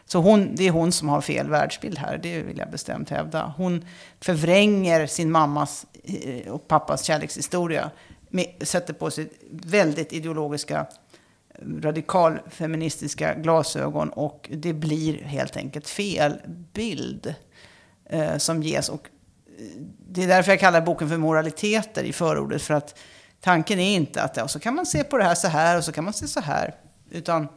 Så hon, det är hon som har fel världsbild här, det vill jag bestämt hävda. Hon förvränger sin mammas eh, och pappas kärlekshistoria med, sätter på sig väldigt ideologiska radikalfeministiska glasögon och det blir helt enkelt fel bild eh, som ges. Och eh, det är därför jag kallar boken för moraliteter i förordet. För att tanken är inte att ja, så kan man se på det här så här och så kan man se så här. Utan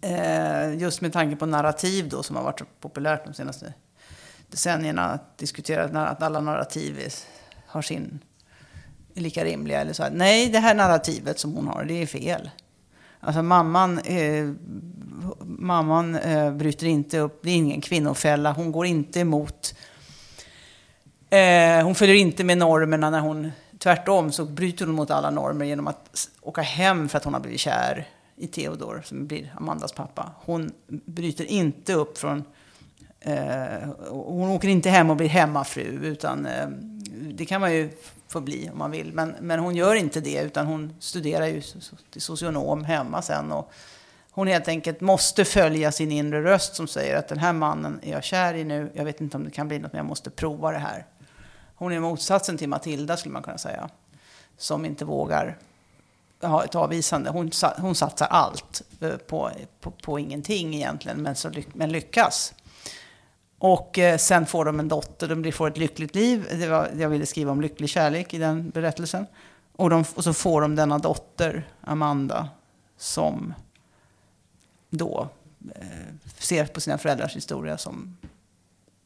Eh, just med tanke på narrativ då som har varit populärt de senaste decennierna. Att diskutera att alla narrativ har sin är lika rimliga. Eller så här. Nej, det här narrativet som hon har, det är fel. Alltså mamman, eh, mamman eh, bryter inte upp, det är ingen kvinnofälla, hon går inte emot, eh, hon följer inte med normerna när hon, tvärtom så bryter hon mot alla normer genom att åka hem för att hon har blivit kär i Theodor, som blir Amandas pappa. Hon bryter inte upp från, eh, hon åker inte hem och blir hemmafru, utan eh, det kan man ju få bli om man vill. Men, men hon gör inte det, utan hon studerar ju till socionom hemma sen. Och hon helt enkelt måste följa sin inre röst som säger att den här mannen är jag kär i nu. Jag vet inte om det kan bli något, men jag måste prova det här. Hon är motsatsen till Matilda skulle man kunna säga. Som inte vågar ha ett avvisande. Hon, hon satsar allt eh, på, på, på ingenting egentligen, men, så, men lyckas. Och eh, sen får de en dotter, de får ett lyckligt liv. Det var, jag ville skriva om lycklig kärlek i den berättelsen. Och, de, och så får de denna dotter, Amanda, som då eh, ser på sina föräldrars historia som...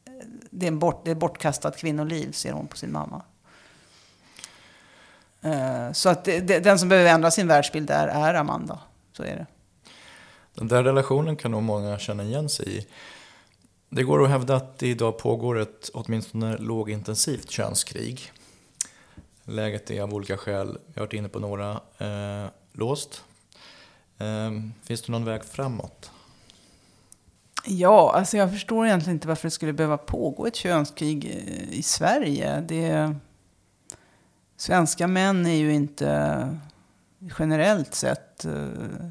Eh, det, är en bort, det är bortkastat kvinnoliv, ser hon på sin mamma. Eh, så att den som behöver ändra sin världsbild där är Amanda. Så är det. Den där relationen kan nog många känna igen sig i. Det går att hävda att det idag pågår ett åtminstone lågintensivt könskrig. Läget är av olika skäl, vi har varit inne på några, eh, låst. Eh, finns det någon väg framåt? Ja, alltså jag förstår egentligen inte varför det skulle behöva pågå ett könskrig i Sverige. Det, svenska män är ju inte generellt sett eh,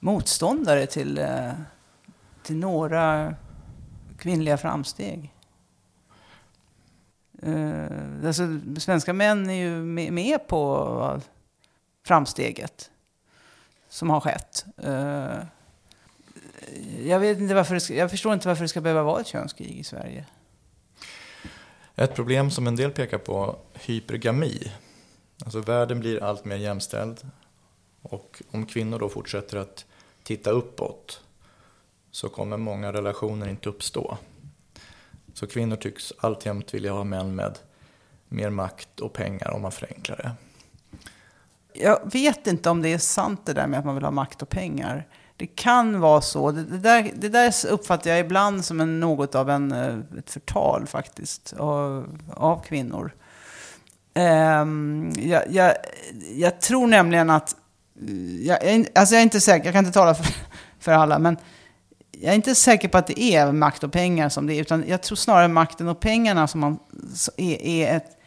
motståndare till, eh, till några kvinnliga framsteg. Uh, alltså, svenska män är ju med, med på framsteget som har skett. Uh, jag, vet inte varför ska, jag förstår inte varför det ska behöva vara ett könskrig i Sverige. Ett problem som en del pekar på, hypergami. Alltså världen blir allt mer jämställd. Och om kvinnor då fortsätter att titta uppåt så kommer många relationer inte uppstå. Så kvinnor tycks alltjämt vilja ha män med mer makt och pengar om man förenklar det. Jag vet inte om det är sant det där med att man vill ha makt och pengar. Det kan vara så. Det, det, där, det där uppfattar jag ibland som en, något av en, eh, ett förtal faktiskt av, av kvinnor. Um, jag, jag, jag, tror nämligen att, eh, jag, alltså jag är inte säker, jag kan inte tala för, för alla, men jag är inte säker på att det är makt och pengar som det är, utan jag tror snarare makten och pengarna som man, är, är, ett,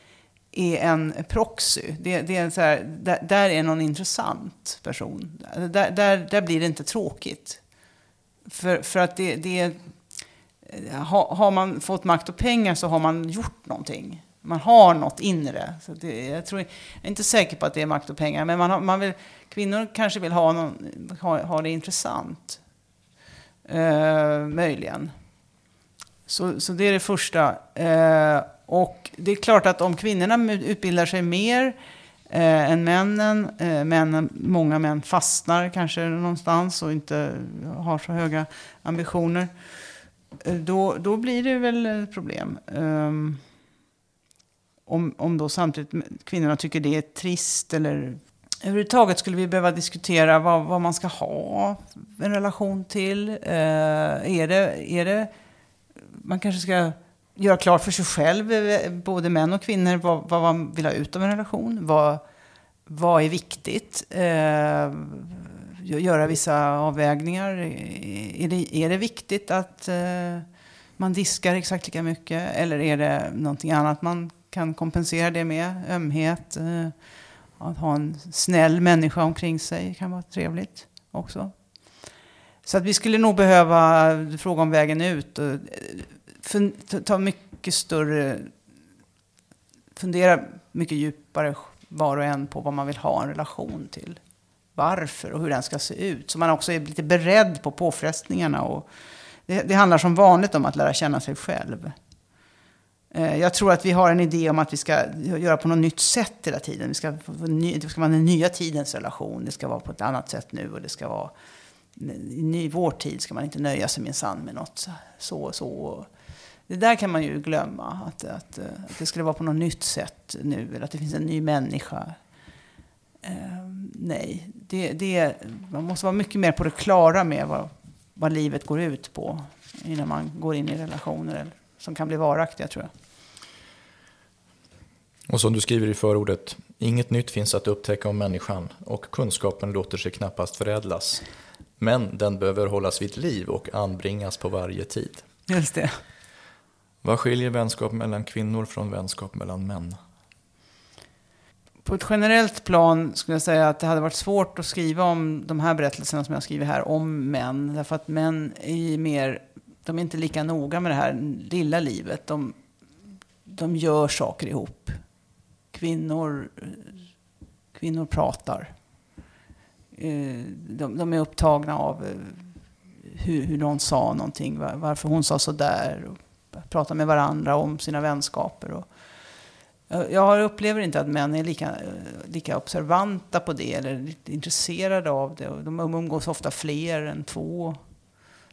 är en proxy. Det, det är så här, där, där, är någon intressant person. Där, där, där blir det inte tråkigt. För, för att det, det har, har man fått makt och pengar så har man gjort någonting. Man har något inre. Så det, jag, tror, jag är inte säker på att det är makt och pengar, men man, har, man vill, kvinnor kanske vill ha, någon, ha, ha det intressant. Eh, möjligen. Så, så det är det första. Eh, och det är klart att om kvinnorna utbildar sig mer eh, än männen, eh, männen, många män fastnar kanske någonstans och inte har så höga ambitioner, eh, då, då blir det väl eh, problem. Um, om, om då samtidigt kvinnorna tycker det är trist eller Överhuvudtaget skulle vi behöva diskutera vad, vad man ska ha en relation till. Eh, är, det, är det, man kanske ska göra klart för sig själv, eh, både män och kvinnor, vad, vad man vill ha ut av en relation. Vad, vad är viktigt? Eh, göra vissa avvägningar. Är det, är det viktigt att eh, man diskar exakt lika mycket? Eller är det någonting annat man kan kompensera det med? Ömhet? Eh, att ha en snäll människa omkring sig kan vara trevligt också. Så att vi skulle nog behöva fråga om vägen ut. Eh, Ta mycket större... Fundera mycket djupare var och en på vad man vill ha en relation till. Varför och hur den ska se ut. Så man också är lite beredd på påfrestningarna. Och det, det handlar som vanligt om att lära känna sig själv. Eh, jag tror att vi har en idé om att vi ska göra på något nytt sätt hela tiden. Vi ska, det ska vara den nya tidens relation. Det ska vara på ett annat sätt nu. Och det ska vara, I ny, vår tid ska man inte nöja sig minsann med något så och så. Det där kan man ju glömma. Att, att, att, det skulle vara på något nytt sätt nu. Eller att det finns en ny människa. Eh, nej, det, det, man måste vara mycket mer på det klara med vad, vad livet går ut på. Innan man går in i relationer som kan bli varaktiga tror jag. Och som du skriver i förordet, inget nytt finns att upptäcka om människan och kunskapen låter sig knappast förädlas. Men den behöver hållas vid liv och anbringas på varje tid. Just det. Vad skiljer vänskap mellan kvinnor från vänskap mellan män? På ett generellt plan skulle jag säga att det hade varit svårt att skriva om de här berättelserna som jag skriver här om män. Därför att män är mer, de är inte lika noga med det här lilla livet. De, de gör saker ihop kvinnor, kvinnor pratar. Eh, de, de är upptagna av eh, hur, hur någon sa någonting, varför hon sa sådär. Och prata med varandra om sina vänskaper. Och, jag upplever inte att män är lika, eh, lika observanta på det eller intresserade av det. De umgås ofta fler än två.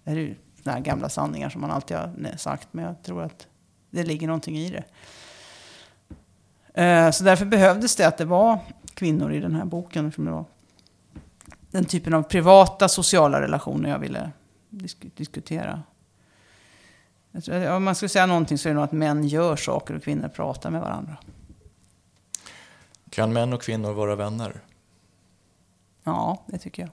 Det är ju såna här gamla sanningar som man alltid har sagt, men jag tror att det ligger någonting i det. Eh, så därför behövdes det att det var kvinnor i den här boken. Som det var den typen av privata sociala relationer jag ville diskutera. Tror, om man skulle säga någonting så är det nog att män gör saker och kvinnor pratar med varandra. Kan män och kvinnor vara vänner? Ja, det tycker jag.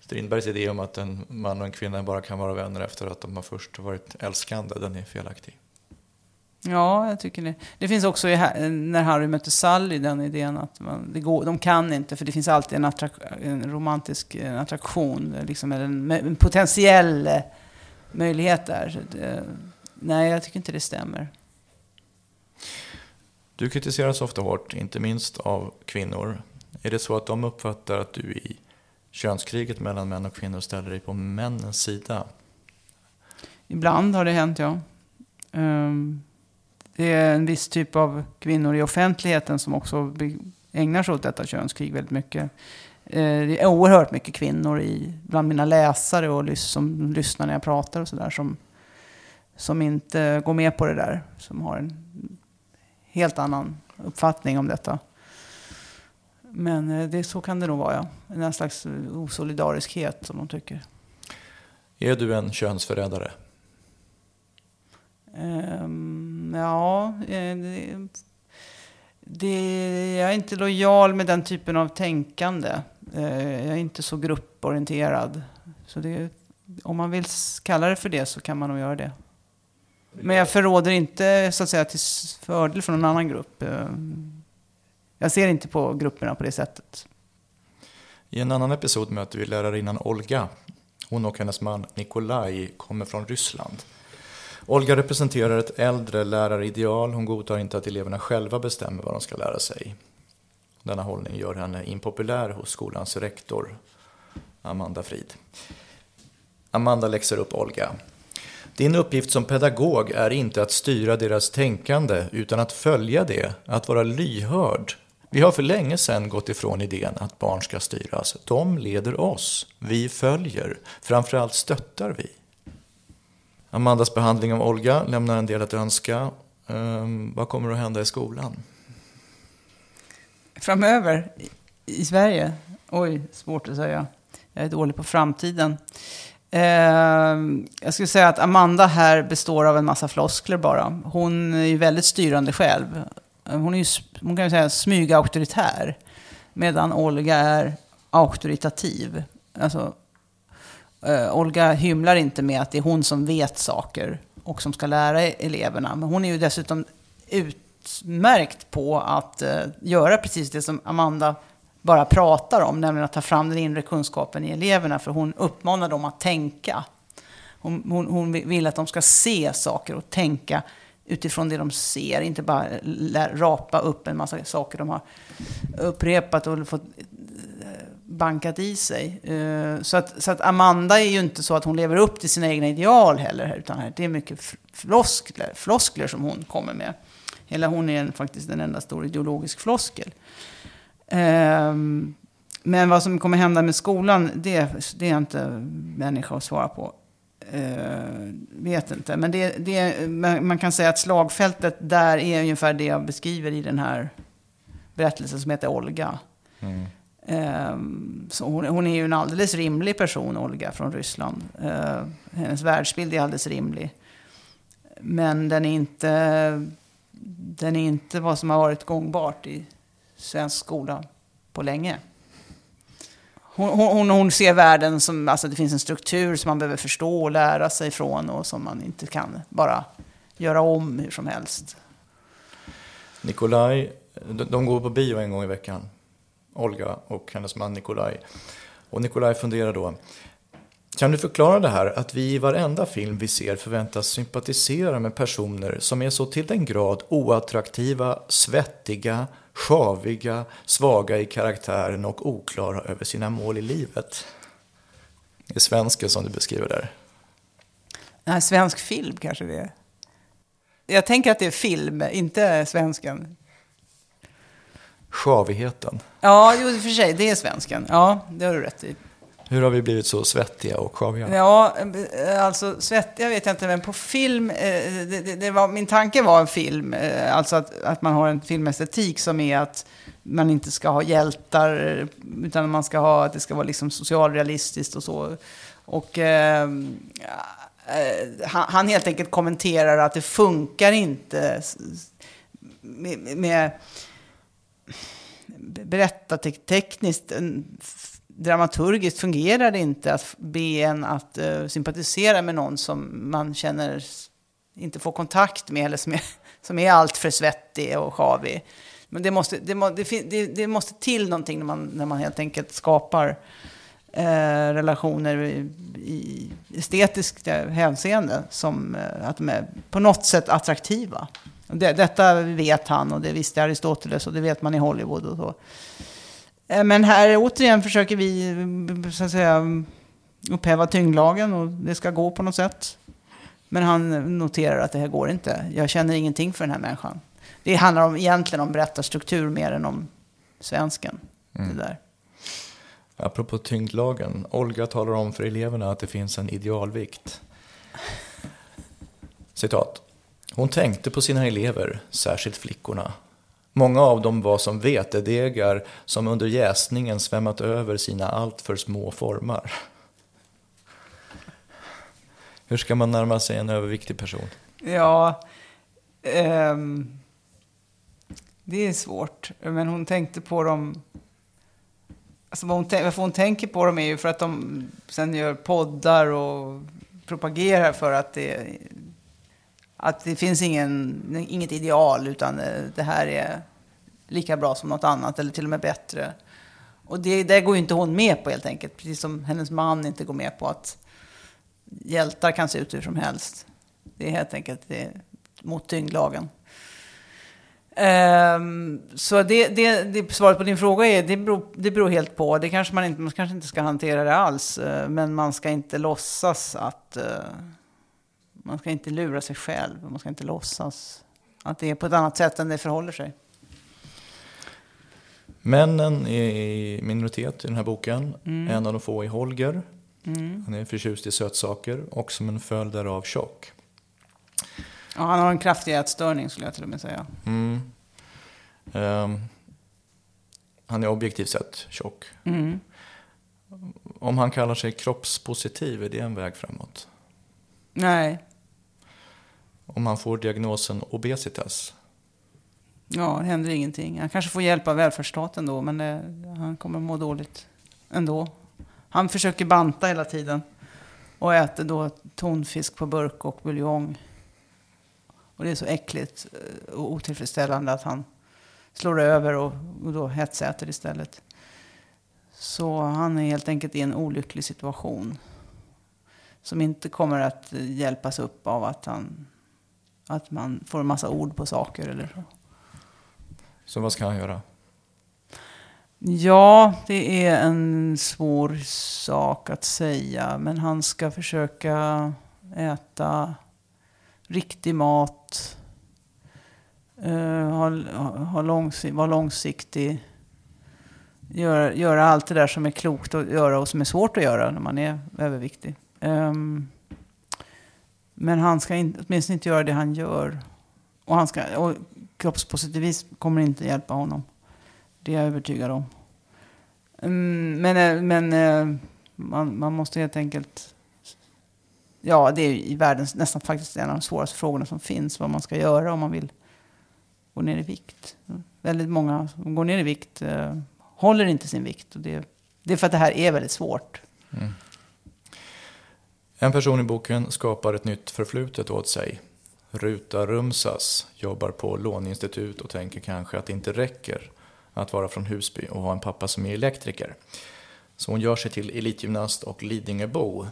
Strindbergs idé om att en man och en kvinna bara kan vara vänner efter att de har först varit älskande, den är felaktig. Ja, jag tycker det. Det finns också i, när Harry mötte Sally den idén att man, det går, de kan inte, för det finns alltid en, attrak, en romantisk en attraktion, liksom en, en potentiell eh, möjlighet där. Det, nej, jag tycker inte det stämmer. Du kritiseras ofta hårt, inte minst av kvinnor. Är det så att de uppfattar att du i könskriget mellan män och kvinnor ställer dig på männens sida? Ibland har det hänt, ja. Ehm, det är en viss typ av kvinnor i offentligheten som också ägnar sig åt detta könskrig väldigt mycket. Eh, det är oerhört mycket kvinnor i, bland mina läsare och som lyssnar när jag pratar och sådär som, som inte går med på det där. Som har en helt annan uppfattning om detta. Men eh, det, så kan det nog vara, ja. En slags osolidariskhet som de tycker. Är du en könsförrädare? Ehm, ja, eh, det, det, jag är inte lojal med den typen av tänkande. Eh, jag är inte så grupporienterad. Så det, om man vill kalla det för det så kan man nog göra det. Men jag förråder inte så att säga till fördel för någon annan grupp. Eh, jag ser inte på grupperna på det sättet. I en annan episod möter vi lärarinnan Olga. Hon och hennes man Nikolaj kommer från Ryssland. Olga representerar ett äldre lärarideal. Hon godtar inte att eleverna själva bestämmer vad de ska lära sig. Denna hållning gör henne impopulär hos skolans rektor, Amanda Frid. Amanda läxar upp Olga. Din uppgift som pedagog är inte att styra deras tänkande utan att följa det, att vara lyhörd. Vi har för länge sedan gått ifrån idén att barn ska styras. De leder oss. Vi följer. Framförallt stöttar vi. Amandas behandling av Olga lämnar en del att önska. Um, vad kommer att hända i skolan? Framöver i- i Sverige? Oj, svårt att säga. Jag är dålig på framtiden. Eh, jag skulle säga att Amanda här består av en massa floskler bara. Hon är ju väldigt styrande själv. Hon är ju, hon kan ju säga, smygauktoritär. Medan Olga är auktoritativ. Alltså, Uh, Olga hymlar inte med att det är hon som vet saker och som ska lära eleverna. Men hon är ju dessutom utmärkt på att uh, göra precis det som Amanda bara pratar om, nämligen att ta fram den inre kunskapen i eleverna, för hon uppmanar dem att tänka. Hon, hon, hon vill att de ska se saker och tänka utifrån det de ser, inte bara rapa upp en massa saker de har upprepat och fått bankat i sig. Eh, så att, så att Amanda är ju inte så att hon lever upp till sina egna ideal heller, utan det är mycket floskler, floskler som hon kommer med. Hela hon är en, faktiskt en enda stor ideologisk floskel. Ehm, men vad som kommer hända med skolan, det, det är inte människa att svara på. Uh, vet inte. Men det, det, man man kan säga att slagfältet där är ungefär det jag beskriver i den här berättelsen som heter Olga. Mm. Ehm, så hon, hon är ju en alldeles rimlig person, Olga, från Ryssland. Ehm, hennes världsbild är alldeles rimlig. Men den är inte, den är inte vad som har varit gångbart i svensk skola på länge. Hon, hon, hon ser världen som, alltså det finns en struktur som man behöver förstå och lära sig från och som man inte kan bara göra om hur som helst. Nikolaj, de, de går på bio en gång i veckan. Olga och hennes man Nikolaj. Och Nikolaj funderar då. Kan du förklara det här att vi i varenda film vi ser förväntas sympatisera med personer som är så till den grad oattraktiva, svettiga, Sjaviga, svaga i karaktären och oklara över sina mål i livet. Det är svensken som du beskriver där. Nej, svensk film kanske det är. Jag tänker att det är film, inte svensken. Sjavigheten. Ja, jo, för sig, det är svensken. Ja, det har du rätt i. Hur har vi blivit så svettiga och sjaviga? Ja, eh, alltså svettiga vet jag inte, men på film, eh, det, det, det var, min tanke var en film, eh, alltså att, att man har en filmestetik som är att man inte ska ha hjältar, utan man ska ha, att det ska vara liksom socialrealistiskt och så. Och eh, han, han helt enkelt kommenterar att det funkar inte med, med berättartekniskt dramaturgiskt fungerar det inte att be en att uh, sympatisera med någon som man känner inte får kontakt med eller som är, som är allt för svettig och sjavig. Men det måste, det, må, det, det, måste till någonting när man, när man helt enkelt skapar eh, relationer i, i estetiskt eh, hänseende som eh, att de är på något sätt attraktiva. Det, detta vet han och det visste Aristoteles och det vet man i Hollywood och så. Eh, men här återigen försöker vi så att säga, upphäva tyngdlagen och det ska gå på något sätt. Men han noterar att det här går inte. Jag känner ingenting för den här människan. Det handlar om, egentligen om berättarstruktur mer än om svensken. Mm. Det där. Apropå tyngdlagen. Olga talar om för eleverna att det finns en idealvikt. Citat. Hon tänkte på sina elever, särskilt flickorna, Många av dem var som vetedegar som under jäsningen svämmat över sina alltför små formar. Hur ska man närma sig en överviktig person? Ja, um, det är svårt. Men hon tänkte på dem... Alltså vad hon, varför hon tänker på dem är ju för att de sen gör poddar och propagerar för att det att det finns ingen, inget ideal, utan eh, det här är lika bra som något annat, eller till och med bättre. Och det, det går ju inte hon med på helt enkelt, precis som hennes man inte går med på att hjältar kan se ut hur som helst. Det är helt enkelt det, mot tyngdlagen. Um, så det, det, det, svaret på din fråga är, det beror, det beror helt på. Det kanske man, inte, man kanske inte ska hantera det alls, eh, men man ska inte låtsas att uh, man ska inte lura sig själv, man ska inte låtsas att det är på ett annat sätt än det förhåller sig. Männen är i minoritet i den här boken. Mm. En av de få är Holger. Mm. Han är förtjust i sötsaker och som en följd därav tjock. Ja, han har en kraftig ätstörning skulle jag till och med säga. Mm. Um, han är objektivt sett tjock. Mm. Om han kallar sig kroppspositiv, är det en väg framåt? Nej om han får diagnosen obesitas? Ja, det händer ingenting. Han kanske får hjälp av välfärdsstaten då, men det, han kommer må dåligt ändå. Han försöker banta hela tiden och äter då tonfisk på burk och buljong. Och det är så äckligt eh, och otillfredsställande att han slår över och, och då hetsäter istället. Så han är helt enkelt i en olycklig situation. Som inte kommer att eh, hjälpas upp av att han att man får en massa ord på saker eller så. Så vad ska han göra? Ja, det är en svår sak att säga. Men han ska försöka äta riktig mat. Uh, ha, ha långsikt, vara långsiktig. Göra, göra allt det där som är klokt att göra och som är svårt att göra när man är överviktig. Um, men han ska in, åtminstone inte göra det han gör. Och, han ska, och kroppspositivism kommer inte hjälpa honom. Det är jag övertygad om. Mm, men eh, men eh, man, man måste helt enkelt... Ja, det är i världens nästan faktiskt en av de svåraste frågorna som finns. Vad man ska göra om man vill gå ner i vikt. Väldigt många som går ner i vikt eh, håller inte sin vikt. Och det, det är för att det här är väldigt svårt. Mm. En person i boken skapar ett nytt förflutet åt sig. Ruta Rumsas jobbar på låneinstitut och tänker kanske att det inte räcker att vara från Husby och ha en pappa som är elektriker. Så hon gör sig till elitgymnast och Lidingöbo.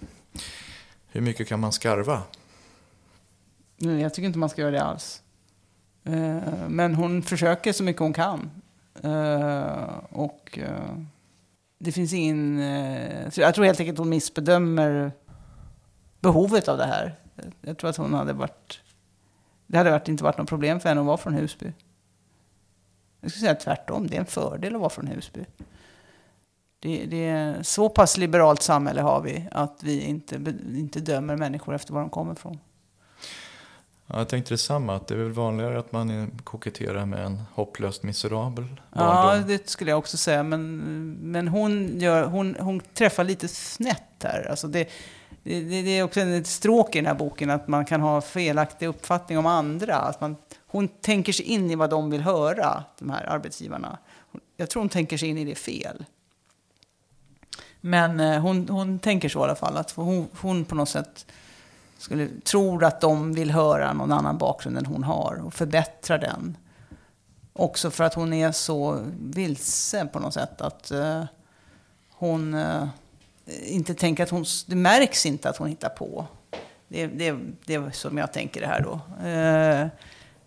Hur mycket kan man skarva? Jag tycker inte man ska göra det alls. Eh, men hon försöker så mycket hon kan. Eh, och eh, det finns ingen... jag tror helt enkelt hon missbedömer behovet av det här. Jag tror att hon hade varit... Det hade varit, inte varit något problem för henne att vara från Husby. Jag skulle säga tvärtom, det är en fördel att vara från Husby. Det, det är så pass liberalt samhälle har vi att vi inte, inte dömer människor efter var de kommer ifrån. Ja, jag tänkte detsamma, att det är väl vanligare att man koketterar med en hopplöst miserabel Ja, barndom. det skulle jag också säga. Men, men hon, gör, hon, hon träffar lite snett här. Alltså det, det, det är också ett stråk i den här boken att man kan ha felaktig uppfattning om andra. Att man, hon tänker sig in i vad de vill höra, de här arbetsgivarna. Jag tror hon tänker sig in i det fel. Men eh, hon, hon tänker så i alla fall. Att hon, hon på något sätt skulle, tror att de vill höra någon annan bakgrund än hon har och förbättra den. Också för att hon är så vilse på något sätt. Att uh, hon Uh, inte tänker att hon... Det märks inte att hon hittar på. Det, det, det är som jag tänker det här då. Eh,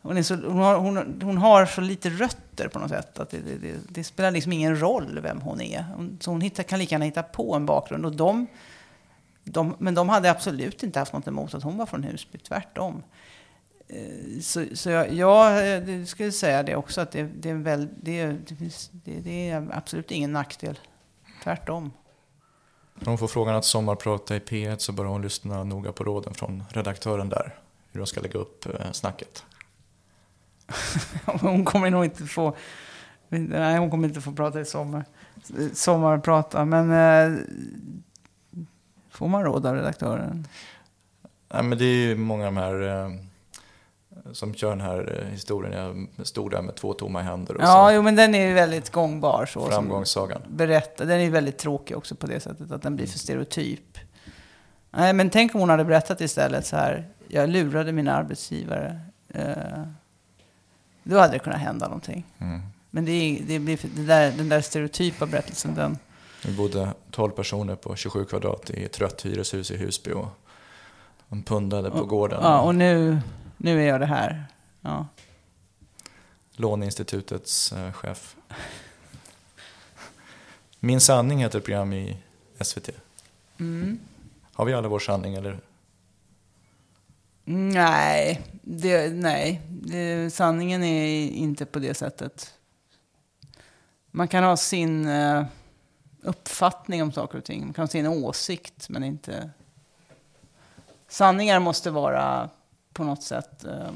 hon, är så, hon, har, hon, hon har så lite rötter på något sätt. Att det, det, det, det spelar liksom ingen roll vem hon är. Så hon hittar, kan lika gärna hitta på en bakgrund. Och de, de, men de hade absolut inte haft något emot att hon var från Husby. Tvärtom. Eh, Så, så jag, eh, jag skulle säga det också, att det, det, är väl, det, det, finns- det, det är absolut ingen nackdel. Tvärtom. När hon får frågan att sommarprata i P1 så bör hon lyssna noga på råden från redaktören där. Hur de ska lägga upp eh, snacket. Hon kommer nog inte få, nej, hon kommer inte få prata i sommar. Sommarprata, men eh, får man råd av redaktören? Nej, men det är ju många av de här eh, som kör den här eh, historien. Jag stod där med två tomma händer och Ja, så jo, men den är ju väldigt gångbar. Så, framgångssagan. berätta. Den är väldigt tråkig också på det sättet att den blir för stereotyp. Nej, men tänk om hon hade berättat istället så här. Jag lurade mina arbetsgivare. Eh, då hade det kunnat hända någonting. Mm. Men det, är, det blir, det där, den där stereotypa berättelsen, den, Vi bodde 12 personer på 27 kvadrat i ett trött hyreshus i Husby och de pundade på gården. Ja, och nu, nu är jag det här. Ja. Låneinstitutets eh, chef. Min sanning heter ett program i SVT. Mm. Har vi alla vår sanning eller? Nej, det, nej. Det, sanningen är inte på det sättet. Man kan ha sin eh, uppfattning om saker och ting. Man kan ha sin åsikt, men inte... Sanningar måste vara på något sätt eh,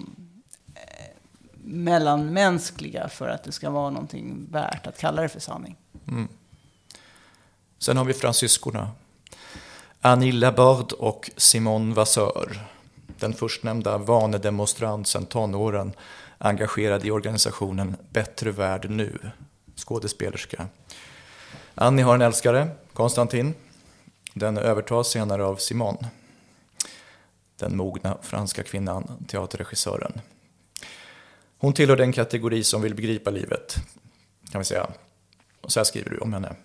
mellanmänskliga för att det ska vara någonting värt att kalla det för sanning. Mm. Sen har vi fransyskorna. Annie Laborde och Simone Vasseur. Den förstnämnda vanedemonstrant sedan tonåren engagerad i organisationen Bättre värld nu. Skådespelerska. Annie har en älskare, Konstantin. Den övertas senare av Simone. Den mogna franska kvinnan, teaterregissören. Hon tillhör den kategori som vill begripa livet, kan vi säga. Och så här skriver du om henne.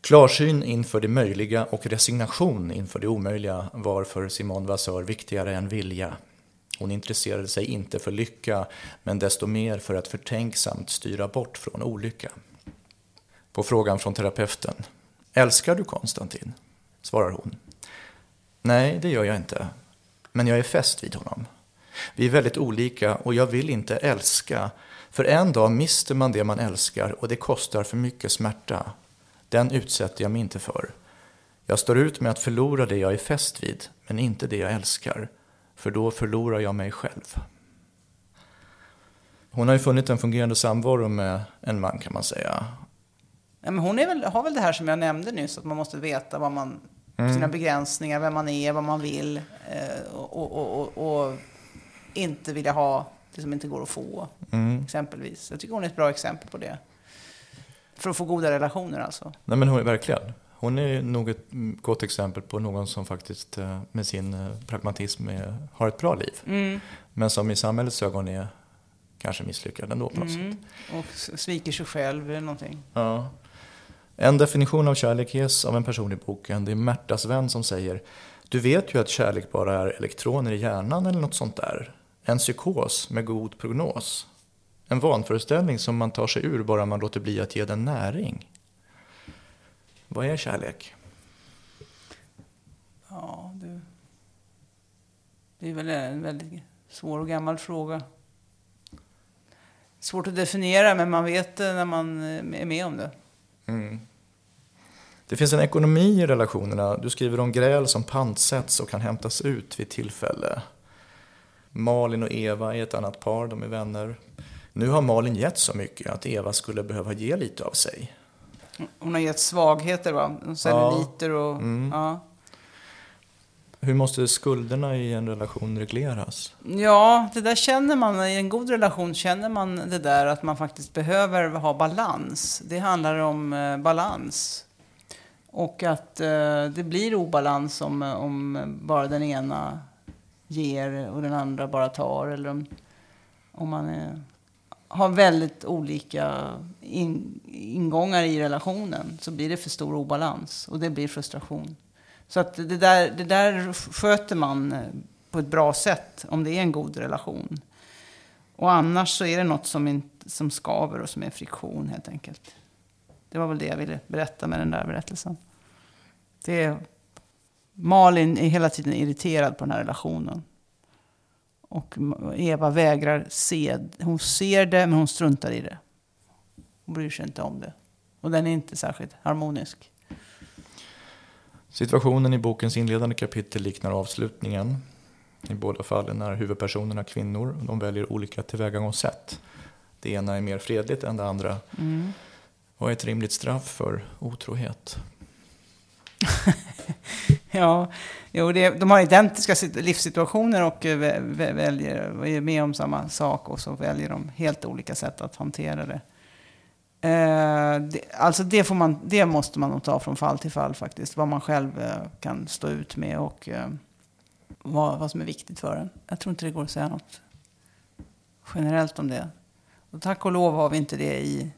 Klarsyn inför det möjliga och resignation inför det omöjliga var för Simone Vasseur viktigare än vilja. Hon intresserade sig inte för lycka, men desto mer för att förtänksamt styra bort från olycka. På frågan från terapeuten, älskar du Konstantin? svarar hon. Nej, det gör jag inte. Men jag är fäst vid honom. Vi är väldigt olika och jag vill inte älska. För en dag mister man det man älskar och det kostar för mycket smärta. Den utsätter jag mig inte för. Jag står ut med att förlora det jag är fäst vid, men inte det jag älskar. För då förlorar jag mig själv. Hon har ju funnit en fungerande samvaro med en man kan man säga. Ja, men hon är väl, har väl det här som jag nämnde nyss, att man måste veta vad man, sina begränsningar, vem man är, vad man vill eh, och, och, och, och inte vilja ha det som inte går att få, Mm. exempelvis. Jag tycker hon är ett bra exempel på det. För att få goda relationer alltså. Nej men hon är verkligen. Hon är nog ett mm, gott exempel på någon som faktiskt eh, med sin eh, pragmatism är, har ett bra liv. Mm. Men som i samhällets ögon är kanske misslyckad ändå på något sätt. Mm. Och s- sviker sig själv eller någonting. Ja. En definition av kärlek ges av en person i boken. Det är Märtas vän som säger Du vet ju att kärlek bara är elektroner i hjärnan eller något sånt där. En psykos med god prognos. en vanföreställning som man tar sig ur bara man låter bli att ge den näring. Vad är kärlek? Ja, du. Det är väl en väldigt svår och gammal fråga. Svårt att definiera, men man vet det när man eh, är med om det. Mm. Det finns en ekonomi i relationerna. Du skriver om gräl som pantsätts och kan hämtas ut vid tillfälle. Malin och Eva är ett annat par, de är vänner. Nu har Malin gett så mycket att Eva skulle behöva ge lite av sig. Hon har gett svagheter, va? Celluliter och... Mm. Ja. Hur måste skulderna i en relation regleras? Ja, det där känner man. I en god relation känner man det där att man faktiskt behöver ha balans. Det handlar om eh, balans. Och att eh, det blir obalans om, om bara den ena ger och den andra bara tar. Eller om, om man är, har väldigt olika in, ingångar i relationen så blir det för stor obalans och det blir frustration. Så att det där, det där sköter man eh, på ett bra sätt om det är en god relation. Och annars så är det något som, inte, som skaver och som är friktion helt enkelt. Det var väl det jag ville berätta med den där berättelsen. Det är, Malin är hela tiden irriterad på den här relationen. Och Eva vägrar se. Hon ser det men hon struntar i det. Hon bryr sig inte om det. Och den är inte särskilt harmonisk. Situationen i bokens inledande kapitel liknar avslutningen. I båda fallen är huvudpersonerna kvinnor. De väljer olika tillvägagångssätt. Det ena är mer fredligt än det andra. Mm. Vad är ett rimligt straff för otrohet? ja, jo, det, de har identiska livssituationer och eh, väljer, är med om samma sak och så väljer de helt olika sätt att hantera det. Eh, det, alltså det, får man, det måste man nog ta från fall till fall faktiskt. Vad man själv eh, kan stå ut med och eh, vad, vad som är viktigt för en. Jag tror inte det går att säga något generellt om det. Och tack och lov har vi inte det i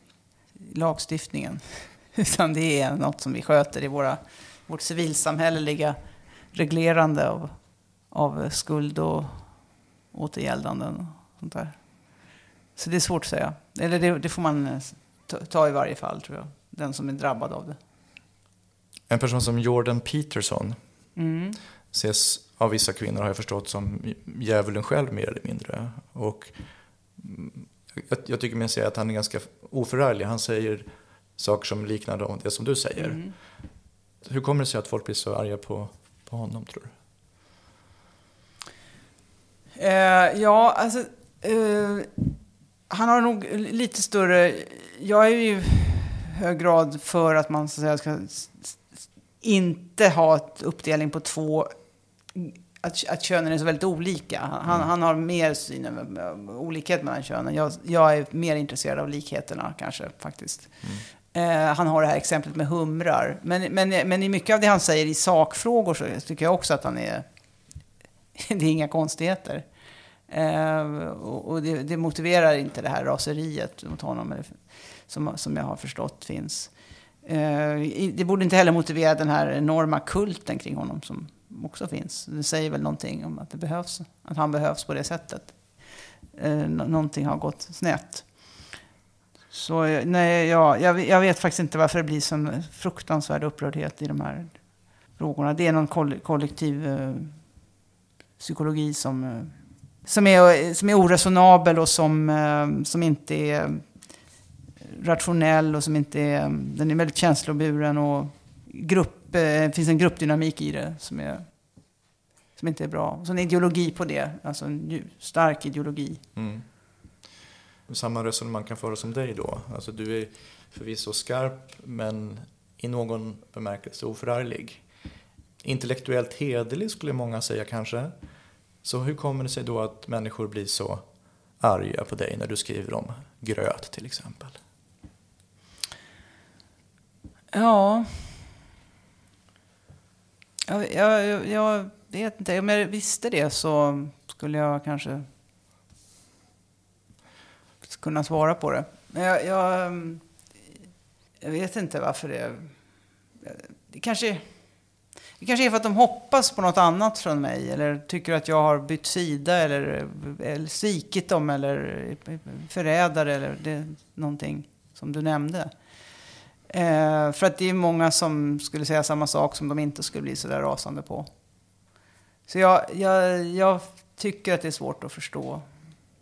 lagstiftningen. Utan det är något som vi sköter i våra, vårt civilsamhälleliga reglerande av, av skuld och återgäldanden. Och sånt där. Så det är svårt att säga. Eller det, det får man eh, ta i varje fall, tror jag. Den som är drabbad av det. En person som Jordan Peterson mm. ses av vissa kvinnor, har jag förstått, som djävulen själv mer eller mindre. Och mm, jag, jag tycker mig se att han är ganska oförarglig. Han säger saker som liknar det som du säger. Mm. Hur kommer det sig att folk blir så arga på, på honom, tror du? Uh, ja, alltså... Uh, han har nog lite större... Jag är ju i hög grad för att man så att säga, ska inte ha uppdelning på två... Att, att könen är så väldigt olika. Han, mm. han har mer syn över olikhet mellan könen. Jag, jag, är mer intresserad av likheterna kanske faktiskt. Mm. Eh, han har det här exemplet med humrar. Men, men, men i mycket av det han säger i sakfrågor så tycker jag också att han är... det är inga konstigheter. Eh, och det, det, motiverar inte det här raseriet mot honom, som, som jag har förstått finns. Eh, det borde inte heller motivera den här enorma kulten kring honom som också finns. Det säger väl någonting om att det behövs, att han behövs på det sättet. Eh, någonting har gått snett. Så eh, nej, ja, jag, jag vet faktiskt inte varför det blir sån fruktansvärd upprördhet i de här frågorna. Det är någon kollektiv eh, psykologi som eh, som är, som är oresonabel och som, eh, som inte är rationell och som inte är, den är väldigt känsloburen och grupp, eh, det finns en gruppdynamik i det som, är, som inte är bra. Så en ideologi på det, alltså en stark ideologi. Mm. Samma resonemang kan föras om dig då. Alltså du är förvisso skarp men i någon bemärkelse oförarglig. Intellektuellt hederlig skulle många säga kanske. Så hur kommer det sig då att människor blir så arga på dig när du skriver om gröt till exempel? Ja... Jag, jag, jag vet inte. Om jag visste det så skulle jag kanske kunna svara på det. Men jag, jag, jag vet inte varför det... Det kanske... Det kanske är för att de hoppas på något annat från mig. Eller tycker att jag har bytt sida eller, eller svikit dem. Eller förrädare eller det, någonting som du nämnde. Eh, för att det är många som skulle säga samma sak som de inte skulle bli så där rasande på. Så jag, jag, jag tycker att det är svårt att förstå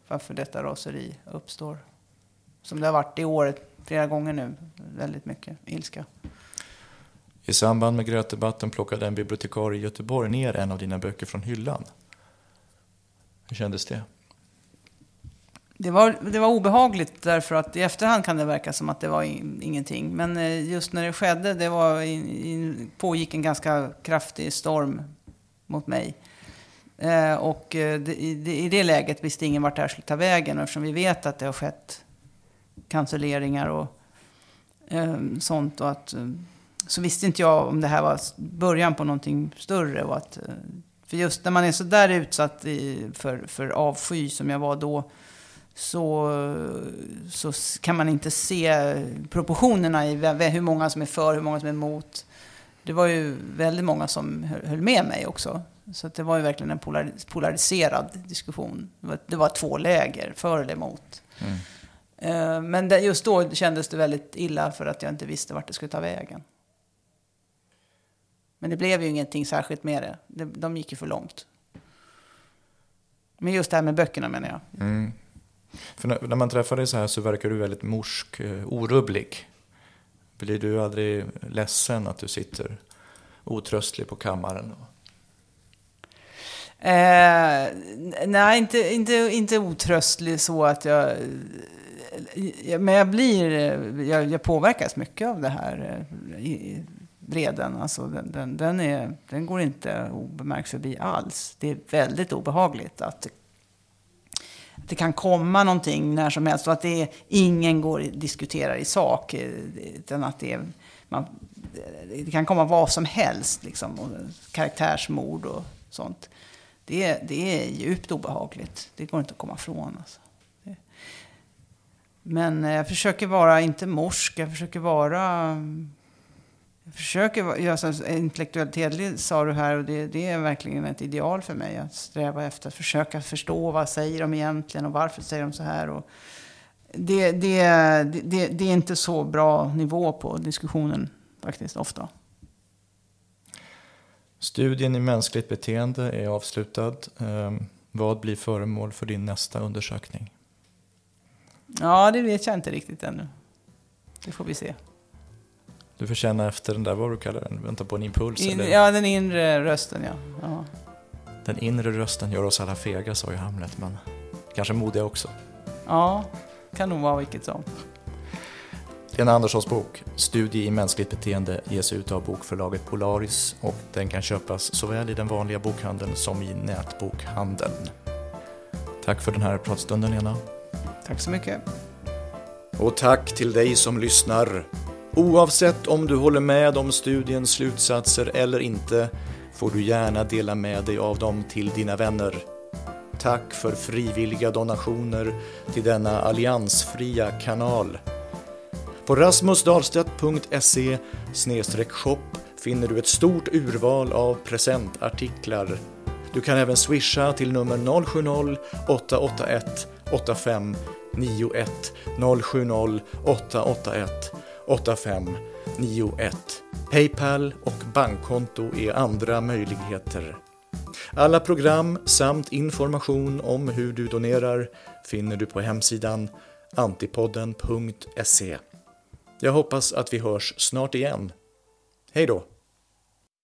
varför detta raseri uppstår. Som det har varit i året flera gånger nu. Väldigt mycket ilska. I samband med grötdebatten plockade en bibliotekarie i Göteborg ner en av dina böcker från hyllan. Hur kändes det? Det var, det var obehagligt därför att i efterhand kan det verka som att det var in, ingenting. Men eh, just när det skedde, det var in, in, pågick en ganska kraftig storm mot mig. Eh, och eh, det, i, i, det läget visste ingen vart det här skulle ta vägen. Och eftersom vi vet att det har skett cancelleringar och eh, sånt. Och att, eh, så visste inte jag om det här var början på någonting större. Och att, eh, för just när man är så där utsatt i, för, för avsky som jag var då så, så kan man inte se proportionerna i hur många som är för, hur många som är emot. Det var ju väldigt många som höll med mig också. Så det var ju verkligen en polariserad diskussion. Det var, två läger, för eller emot. Mm. Eh, men just då kändes det väldigt illa för att jag inte visste vart det skulle ta vägen. Men det blev ju ingenting särskilt med det. De gick ju för långt. Men just det här med böckerna menar jag. Mm. För när, man träffar dig så här så verkar du väldigt morsk, eh, orubblig. Blir du aldrig ledsen att du sitter otröstlig på kammaren? Eh, nej, inte, inte, inte otröstlig så att jag... Men jag blir... Jag, jag påverkas mycket av det här eh, vreden. Alltså den, den, den, är, den går inte obemärkt förbi alls. Det är väldigt obehagligt att det kan komma någonting när som helst och att det är, ingen går och diskuterar i sak. Eh, utan att det, är, man, det kan komma vad som helst, liksom, och karaktärsmord och sånt. Det, det är djupt obehagligt. Det går inte att komma ifrån. Alltså. Men eh, jag försöker vara, inte morsk, jag försöker vara försöker göra så intellektuellt hederlig, sa du här, och det, det, är verkligen ett ideal för mig. Att sträva efter att försöka förstå vad säger de egentligen och varför säger de så här. Och det, det, det, det är inte så bra nivå på diskussionen faktiskt, ofta. Studien i mänskligt beteende är avslutad. Ehm, vad blir föremål för din nästa undersökning? Ja, det vet jag inte riktigt ännu. Det får vi se. Du får känna efter den där, vad du kallar den, vänta på en impuls? In, eller? Ja, den inre rösten ja. ja. Den inre rösten gör oss alla fega, sa ju Hamlet, men kanske modiga också. Ja, kan nog vara vilket som. Lena Anderssons bok Studie i mänskligt beteende ges ut av bokförlaget Polaris och den kan köpas såväl i den vanliga bokhandeln som i nätbokhandeln. Tack för den här pratstunden Lena. Tack så mycket. Och tack till dig som lyssnar. Oavsett om du håller med om studiens slutsatser eller inte får du gärna dela med dig av dem till dina vänner. Tack för frivilliga donationer till denna alliansfria kanal. På rasmusdahlstedt.se shop finner du ett stort urval av presentartiklar. Du kan även swisha till nummer 070-881 8591 070 881 8591. Paypal och bankkonto är andra möjligheter. Alla program samt information om hur du donerar finner du på hemsidan antipodden.se. Jag hoppas att vi hörs snart igen. Hej då!